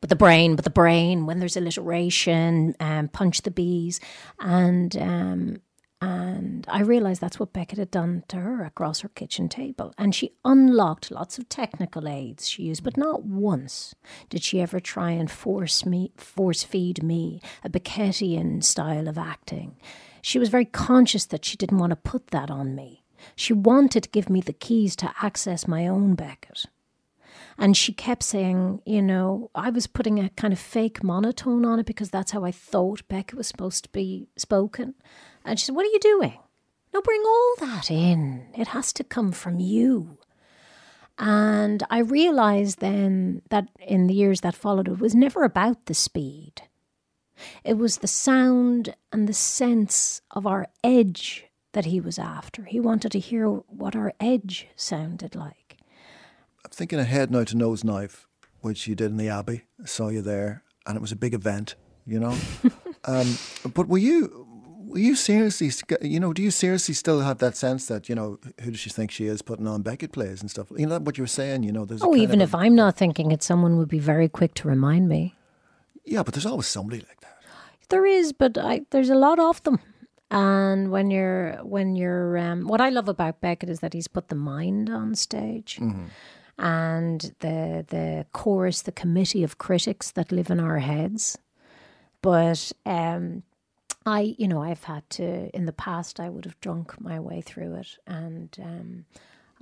But the brain, but the brain, when there's alliteration, um, punch the bees. And um, and I realised that's what Beckett had done to her across her kitchen table. And she unlocked lots of technical aids she used, but not once did she ever try and force me, force feed me a Beckettian style of acting. She was very conscious that she didn't want to put that on me. She wanted to give me the keys to access my own Beckett. And she kept saying, you know, I was putting a kind of fake monotone on it because that's how I thought Beckett was supposed to be spoken. And she said, What are you doing? No, bring all that in. It has to come from you. And I realized then that in the years that followed, it was never about the speed. It was the sound and the sense of our edge that he was after. He wanted to hear what our edge sounded like. I'm thinking ahead now to No's Knife, which you did in the Abbey. I saw you there, and it was a big event, you know. um, but were you were you seriously, you know, do you seriously still have that sense that you know who does she think she is putting on Beckett plays and stuff? You know what you were saying. You know, there's a Oh, even if I'm not thinking it, someone would be very quick to remind me. yeah, but there's always somebody like that. There is, but I, there's a lot of them. And when you're when you're um, what I love about Beckett is that he's put the mind on stage, and the the chorus, the committee of critics that live in our heads. But um, I, you know, I've had to in the past. I would have drunk my way through it, and um,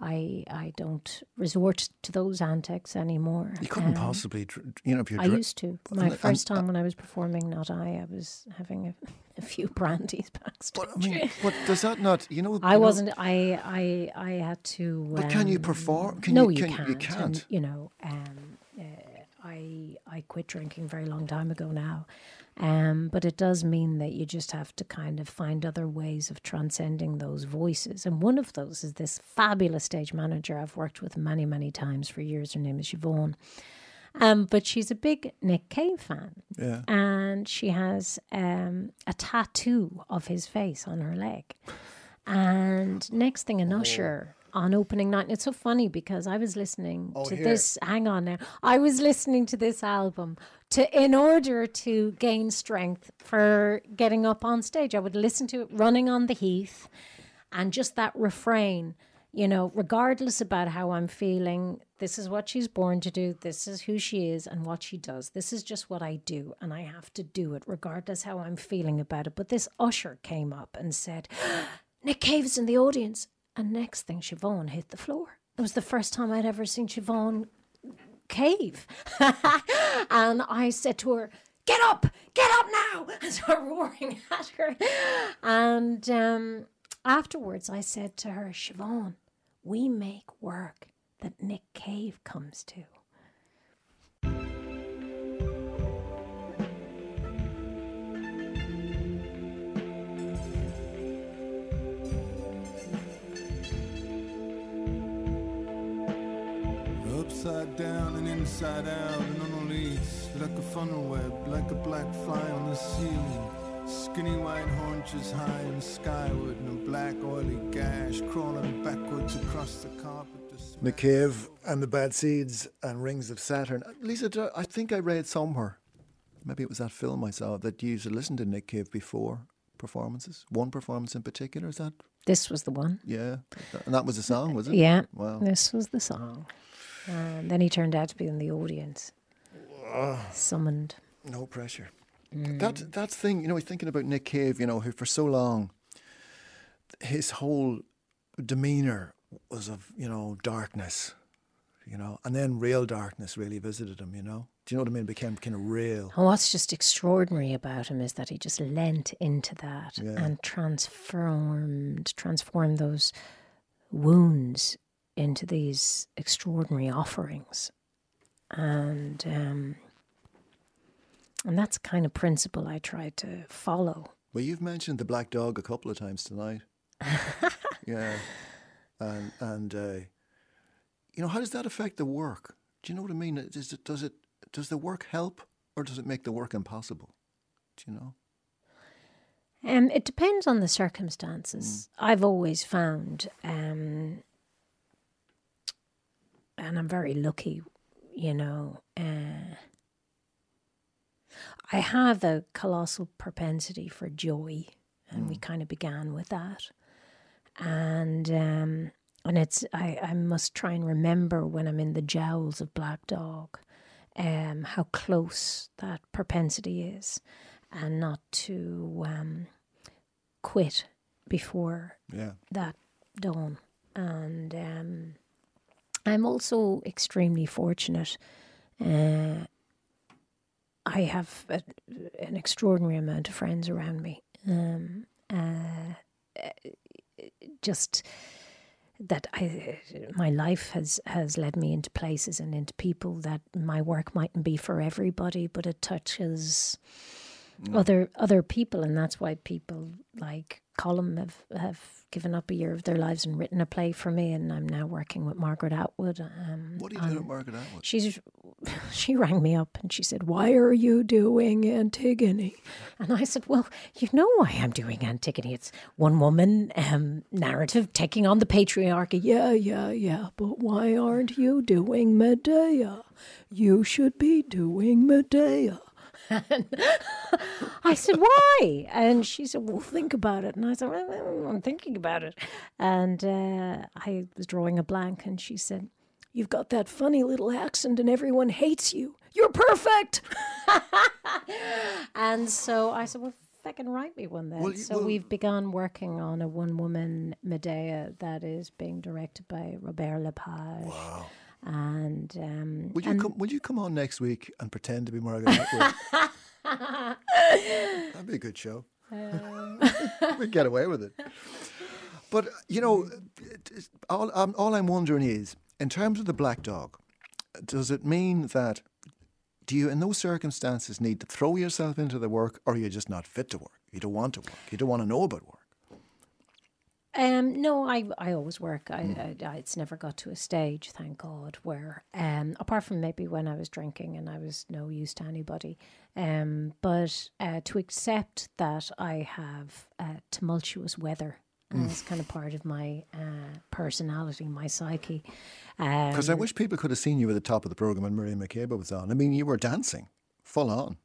I I don't resort to those antics anymore. You couldn't Um, possibly, you know, if you're. I used to. My and- first and- time when I was performing Not I, I was having a, a few brandies backstage. But I mean, but does that not? You know, I you wasn't. I I I had to. But can you um, perform? Can no, you, you, can, can't. You can't. you know, um, uh, I I quit drinking a very long time ago now, um, but it does mean that you just have to kind of find other ways of transcending those voices. And one of those is this fabulous stage manager I've worked with many many times for years. Her name is Yvonne. Um, but she's a big Nick Cave fan Yeah. and she has um, a tattoo of his face on her leg. And next thing, an usher on opening night. And it's so funny because I was listening Oh, to here. this. Hang on now. I was listening to this album to in order to gain strength for getting up on stage. I would listen to it running on the heath, and just that refrain. You know, regardless about how I'm feeling, this is what she's born to do. This is who she is and what she does. This is just what I do, and I have to do it regardless how I'm feeling about it. But this usher came up and said, Nick Cave is in the audience. And next thing, Siobhan hit the floor. It was the first time I'd ever seen Siobhan cave. and I said to her, Get up, get up now, and start roaring at her. And um, afterwards, I said to her, Siobhan, we make work that Nick Cave comes to. Down and inside out and on a leash Like a funnel web, like a black fly on the ceiling Skinny white haunches high and skyward And a black oily gash crawling backwards across the carpet to smack- Nick Cave and the Bad Seeds and Rings of Saturn. Lisa, I think I read somewhere, maybe it was that film I saw, that you used to listen to Nick Cave before performances. One performance in particular, is that? This was the one. Yeah. And that was the song, was it? Yeah. Wow. This was the song. And then he turned out to be in the audience. Summoned. No pressure. Mm. That that thing, you know, thinking about Nick Cave, you know, who for so long, his whole demeanor was of you know darkness, you know, and then real darkness really visited him. You know, do you know what I mean? Became kind of real. And what's just extraordinary about him is that he just leant into that Yeah. and transformed transformed those wounds into these extraordinary offerings. And um, and that's the kind of principle I try to follow. Well, you've mentioned the black dog a couple of times tonight. yeah, and and uh, you know, how does that affect the work? Do you know what I mean? Does it does it does the work help or does it make the work impossible? Do you know? Um, it depends on the circumstances. I've always found, um, and I'm very lucky, you know. Uh, I have a colossal propensity for joy, and we kind of began with that. And um, and it's I, I must try and remember when I'm in the jowls of Black Dog, um, how close that propensity is, and not to um, quit before Yeah. that dawn. And um, I'm also extremely fortunate. Uh, I have a, an extraordinary amount of friends around me. Um, uh, just that I, my life has has led me into places and into people that my work mightn't be for everybody, but it touches other other people, and that's why people like Colum have have given up a year of their lives and written a play for me, and I'm now working with Margaret Atwood. Um, What are you doing on- at Margaret Atwood? She's she rang me up and she said, "Why are you doing Antigone?" And I said, "Well, you know why I'm doing Antigone. It's one woman um, narrative taking on the patriarchy. Yeah, yeah, yeah. But why aren't you doing Medea? You should be doing Medea." And I said, "Why?" And she said, "Well, think about it." And I said, well, "I'm thinking about it." And uh, I was drawing a blank, and she said, "You've got that funny little accent, and everyone hates you. You're perfect." and so I said, "Well." Fucking write me one then. Well, so well- we've begun working on a one-woman Medea that is being directed by Robert Lepage. Wow! And um, Would you and come? Would you come on next week and pretend to be Margaret Atwood? That'd be a good show. We'd get away with it. But you know, all, um, all I'm wondering is, in terms of the black dog, does it mean that do you, in those circumstances, need to throw yourself into the work, or you're you just not fit to work? You don't want to work. You don't want to know about work. Um, no, I I always work. I, I, I it's never got to a stage, thank God, where um, apart from maybe when I was drinking and I was no use to anybody, um, but uh, to accept that I have uh, tumultuous weather Uh, it's kind of part of my uh, personality, my psyche. Um, Because I wish people could have seen you at the top of the program when Maria McCabe was on. I mean, you were dancing full on.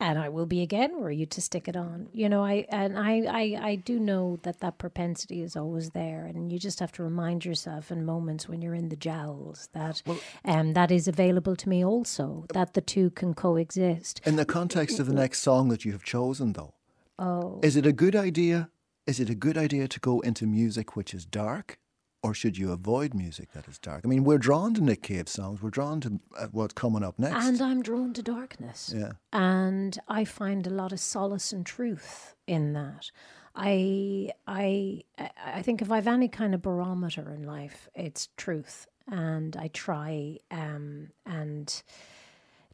And I will be again were you to stick it on. You know, I and I, I I do know that that propensity is always there, and you just have to remind yourself in moments when you're in the jowls that um that is available to me also. That the two can coexist. In the context of the next song that you have chosen, though, Oh, is it a good idea? Is it a good idea to go into music which is dark, or should you avoid music that is dark? I mean, we're drawn to Nick Cave songs. We're drawn to uh, what's coming up next. and I'm drawn to darkness. yeah. and I find a lot of solace and truth in that. I I I think if I've any kind of barometer in life, it's truth, and I try um, and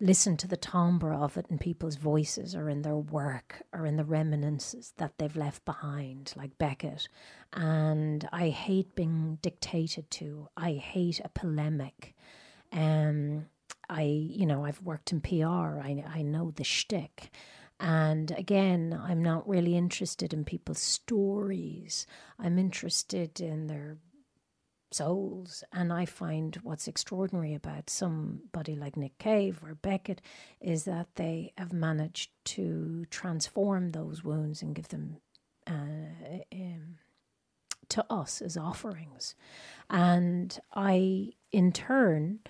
listen to the timbre of it in people's voices or in their work or in the reminiscences that they've left behind, like Beckett. And I hate being dictated to. I hate a polemic. Um, I, you know, I've worked in PR. I, I know the shtick. And again, I'm not really interested in people's stories. I'm interested in their souls. And I find what's extraordinary about somebody like Nick Cave or Beckett is that they have managed to transform those wounds and give them uh, um, to us as offerings. And I, in turn,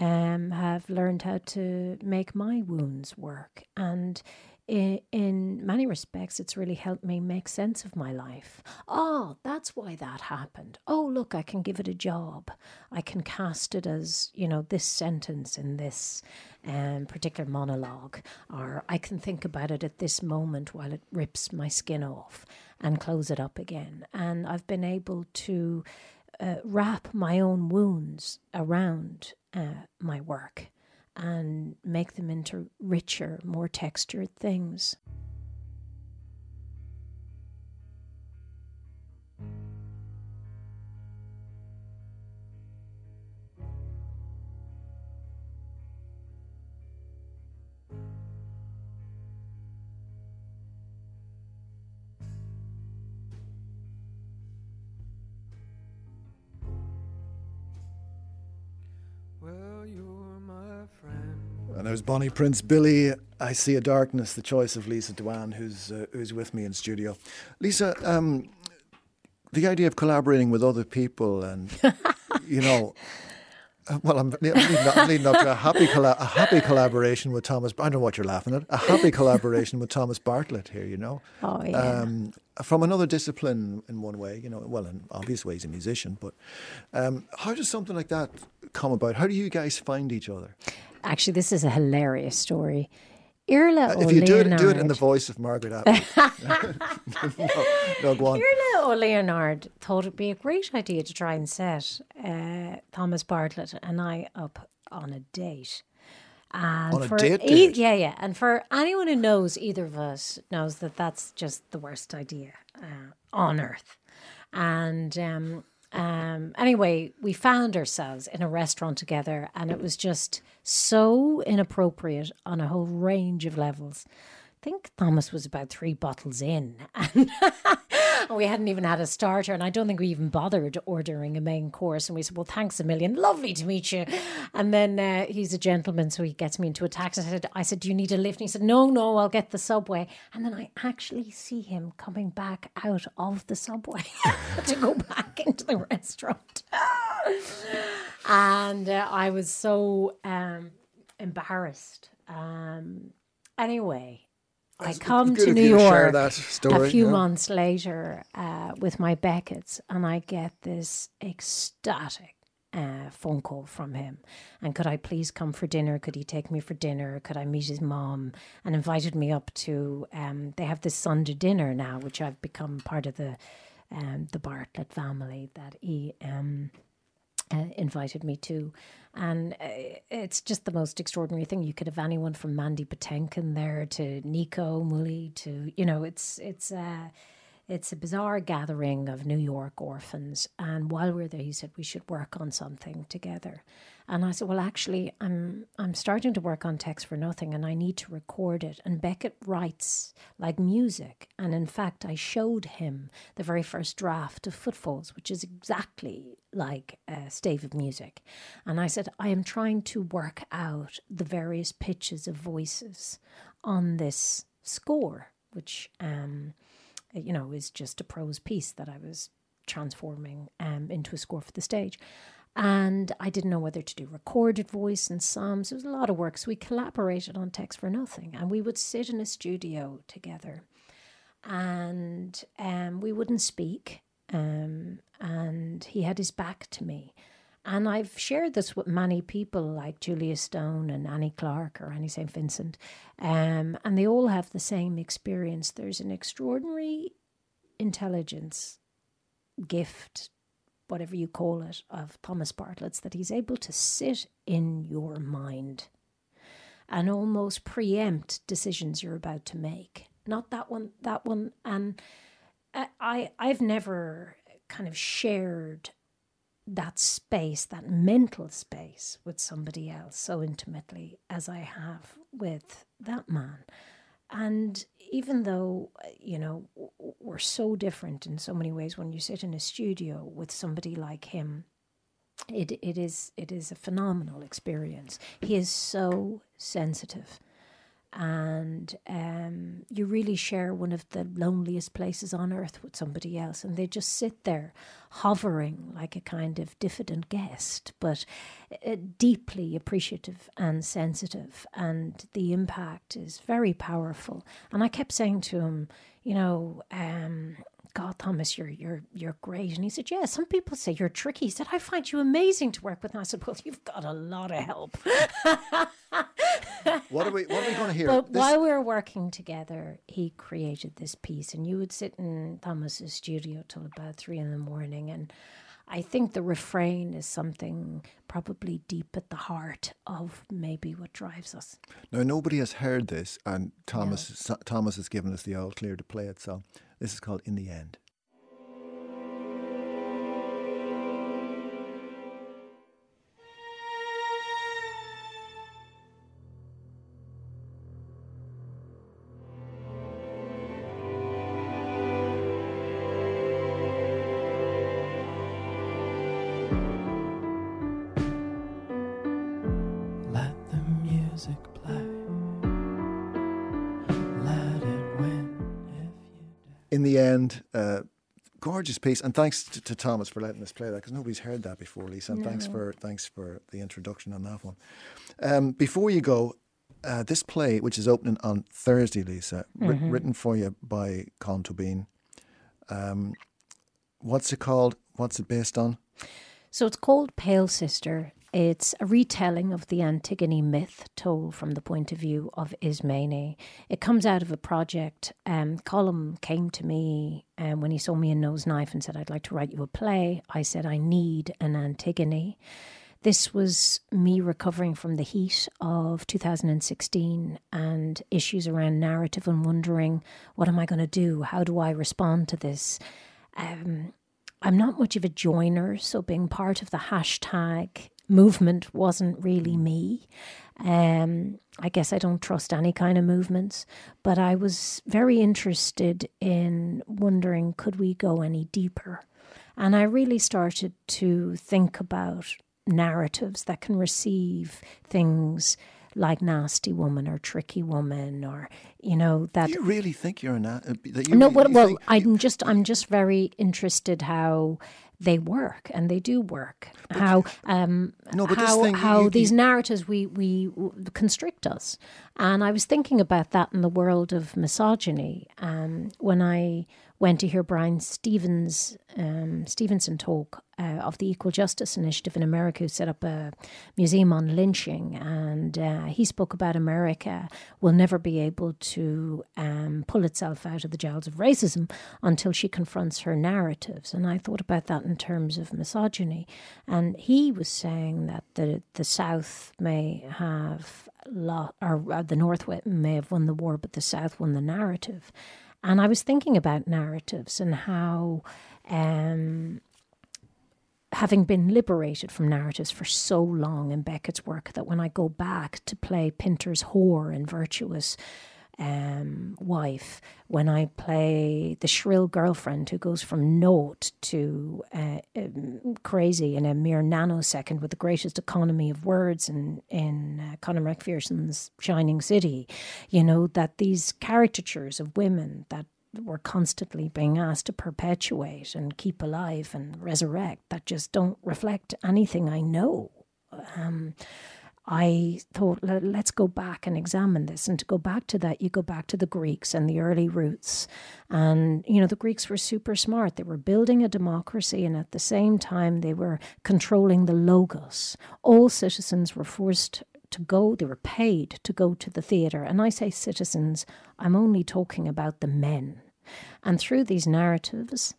um, have learned how to make my wounds work. And in, in many respects, it's really helped me make sense of my life. Oh, that's why that happened. Oh, look, I can give it a job. I can cast it as, you know, this sentence in this um, particular monologue, or I can think about it at this moment while it rips my skin off and close it up again. And I've been able to uh, wrap my own wounds around uh, my work and make them into richer, more textured things. Well, friend. And there's Bonnie Prince Billy. I see a darkness. The choice of Lisa Dwan, who's uh, who's with me in studio. Lisa, um, the idea of collaborating with other people, and you know, uh, well, I'm leading up, I'm leading up to a happy colla- a happy collaboration with Thomas. I don't know what you're laughing at. A happy collaboration with Thomas Bartlett here. You know, Oh, yeah. um, from another discipline in one way. You know, well, in obvious ways, a musician. But um, how does something like that come about? How do you guys find each other? Actually, this is a hilarious story. Irla Uh, if you do it, do it in the voice of Margaret Atwood. no, no, go on. Irla O'Leonard thought it'd be a great idea to try and set uh, Thomas Bartlett and I up on a date. And On a for date e- yeah, yeah. And for anyone who knows either of us knows that that's just the worst idea uh, on earth. And um, um, anyway, we found ourselves in a restaurant together, and it was just so inappropriate on a whole range of levels. I think Thomas was about three bottles in, we hadn't even had a starter, and I don't think we even bothered ordering a main course. And we said, "Well, thanks a million, lovely to meet you." And then uh, he's a gentleman, so he gets me into a taxi. I said, "I said, do you need a lift?" And he said, "No, no, I'll get the subway." And then I actually see him coming back out of the subway to go back into the restaurant, and uh, I was so um, embarrassed. Um, anyway. I come to New York that story, a few yeah. months later uh, with my Beckett's, and I get this ecstatic uh, phone call from him. And could I please come for dinner? Could he take me for dinner? Could I meet his mom? And invited me up to. Um, they have this Sunday dinner now, which I've become part of the um, the Bartlett family that he. Um, uh, invited me to. And uh, it's just the most extraordinary thing. You could have anyone from Mandy Patinkin there to Nico Muhly to, you know, it's, it's, uh, it's a bizarre gathering of New York orphans. And while we are there, he said we should work on something together. And I said, well, actually, I'm I'm starting to work on text for nothing, and I need to record it. And Beckett writes like music, and in fact, I showed him the very first draft of Footfalls, which is exactly like a stave of music. And I said, I am trying to work out the various pitches of voices on this score, which um, you know is just a prose piece that I was transforming um, into a score for the stage. And I didn't know whether to do recorded voice and psalms. It was a lot of work. So we collaborated on Text for Nothing. And we would sit in a studio together and um, we wouldn't speak. Um, and he had his back to me. And I've shared this with many people like Julia Stone and Annie Clark or Annie St. Vincent. Um, and they all have the same experience. There's an extraordinary intelligence, gift, whatever you call it, of Thomas Bartlett's, that he's able to sit in your mind and almost preempt decisions you're about to make. Not that one, that one. And I, I've never kind of shared that space, that mental space with somebody else so intimately as I have with that man. And even though, you know, we're so different in so many ways, when you sit in a studio with somebody like him, it, it is it is a phenomenal experience. He is so sensitive and um, you really share one of the loneliest places on earth with somebody else, and they just sit there hovering like a kind of diffident guest, but uh, deeply appreciative and sensitive, and the impact is very powerful. And I kept saying to him, you know, um, God, Thomas, you're you're you're great. And he said, Yeah, some people say you're tricky. He said, I find you amazing to work with. And I said, Well, you've got a lot of help. what are we what are we going to hear? But this... while we were working together, he created this piece and you would sit in Thomas's studio till about three in the morning and I think the refrain is something probably deep at the heart of maybe what drives us. Now, nobody has heard this, and Thomas no. Thomas has given us the all clear to play it. So this is called In the End. Gorgeous piece, and thanks to, to, Thomas for letting us play that because nobody's heard that before, Lisa. And no. thanks for thanks for the introduction on that one. Um, before you go, uh, this play, which is opening on Thursday, Lisa, mm-hmm. written for you by Colm Tóibín. Um, what's it called? What's it based on? So it's called Pale Sister, it's a retelling of the Antigone myth told from the point of view of Ismene. It comes out of a project. Um, Colm came to me um, when he saw me in No's Knife and said, I'd like to write you a play. I said, I need an Antigone. This was me recovering from the heat of 2016 and issues around narrative and wondering, what am I going to do? How do I respond to this? Um, I'm not much of a joiner, so being part of the hashtag movement wasn't really me. Um, I guess I don't trust any kind of movements, but I was very interested in wondering could we go any deeper? And I really started to think about narratives that can receive things like nasty woman or tricky woman or you know that Do you really think you're a na- uh, that you no really, well, well i'm just i'm just very interested how they work and they do work. But how um, no, how, thing, how you, these you, narratives we we constrict us, and I was thinking about that in the world of misogyny um, when I went to hear Bryan Stevens um, Stevenson talk uh, of the Equal Justice Initiative in America, who set up a museum on lynching, and uh, he spoke about America will never be able to um, pull itself out of the jails of racism until she confronts her narratives. And I thought about that in terms of misogyny, and he was saying that the the South may have lost, or uh, the North may have won the war, but the South won the narrative. And I was thinking about narratives and how. Um, having been liberated from narratives for so long in Beckett's work that when I go back to play Pinter's whore and virtuous um, wife, when I play the shrill girlfriend who goes from note to uh, um, crazy in a mere nanosecond with the greatest economy of words in, in uh, Conor McPherson's Shining City, you know, that these caricatures of women that we're constantly being asked to perpetuate and keep alive and resurrect that just don't reflect anything I know. Um, I thought, let's go back and examine this. And to go back to that, you go back to the Greeks and the early roots. And, you know, the Greeks were super smart. They were building a democracy, and at the same time, they were controlling the logos. All citizens were forced to go, they were paid to go to the theatre. And I say citizens, I'm only talking about the men. And through these narratives,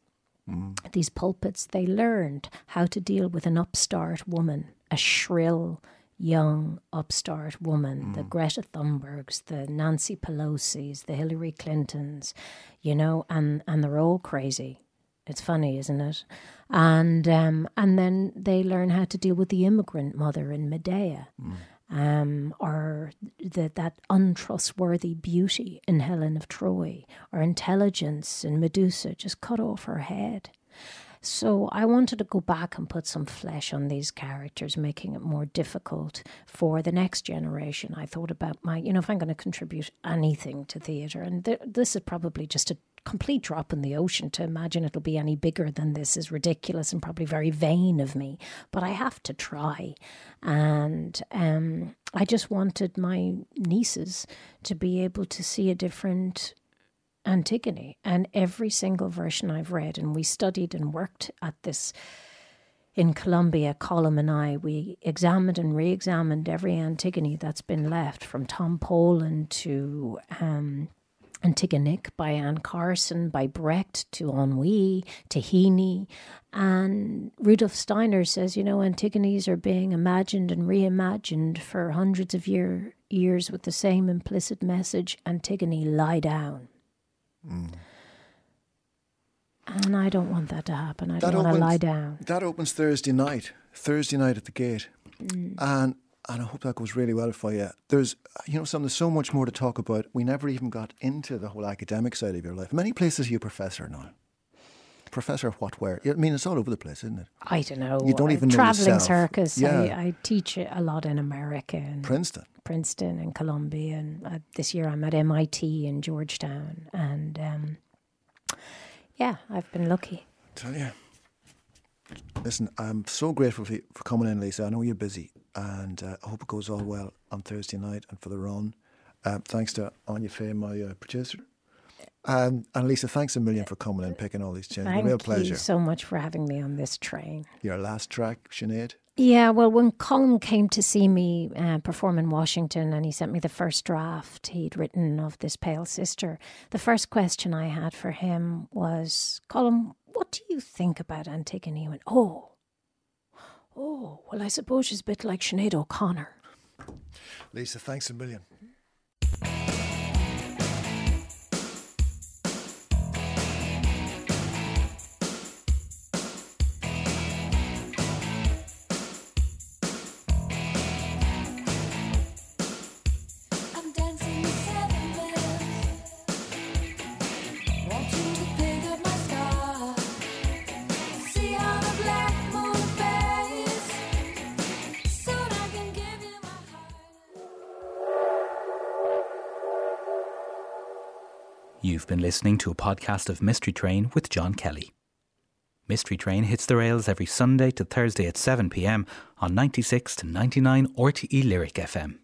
mm. these pulpits, they learned how to deal with an upstart woman, a shrill, young upstart woman, mm. the Greta Thunbergs, the Nancy Pelosi's, the Hillary Clintons, you know, and, and they're all crazy. It's funny, isn't it? And um, and then they learn how to deal with the immigrant mother in Medea. Mm. Um, or the, that untrustworthy beauty in Helen of Troy, or intelligence in Medusa just cut off her head. So I wanted to go back and put some flesh on these characters, making it more difficult for the next generation. I thought about my, you know, if I'm going to contribute anything to theatre, and th- this is probably just a complete drop in the ocean to imagine it'll be any bigger than this is ridiculous and probably very vain of me but i have to try and um, i just wanted my nieces to be able to see a different Antigone. And every single version I've read, and we studied and worked at this in Columbia, Colm and I, we examined and re examined every Antigone that's been left, from Tom Paulin to um, Antigonick by Anne Carson, by Brecht to Anouilh to Heaney. And Rudolf Steiner says, you know, Antigones are being imagined and reimagined for hundreds of year, years with the same implicit message Antigone, lie down. Mm. And I don't want that to happen. I that don't want to lie down. That opens Thursday night. Thursday night at the gate. Mm. And and I hope that goes really well for you. There's, you know, some there's so much more to talk about. We never even got into the whole academic side of your life. Many places you're professor now. Professor what where? I mean, it's all over the place, isn't it? I don't know. You don't even traveling know circus. Yeah. I, I, teach a lot in America and Princeton, Princeton and Columbia, and uh, this year I'm at MIT in Georgetown, and um, yeah, I've been lucky. I tell you. Listen, I'm so grateful for, for coming in, Lisa. I know you're busy, and uh, I hope it goes all well on Thursday night and for the run. Uh, thanks to Anya Fay, my uh, producer. Um, and Lisa, thanks a million for coming and picking all these tunes. Thank real pleasure. Thank you so much for having me on this train. Your last track, Sinead? Yeah, well, when Colm came to see me uh, perform in Washington and he sent me the first draft he'd written of This Pale Sister, the first question I had for him was, Colm, what do you think about Antigone? He went, Oh, oh, well, I suppose she's a bit like Sinead O'Connor. Lisa, thanks a million. Listening to a podcast of Mystery Train with John Kelly. Mystery Train hits the rails every Sunday to Thursday at 7 pm on 96 to 99 RTE Lyric FM.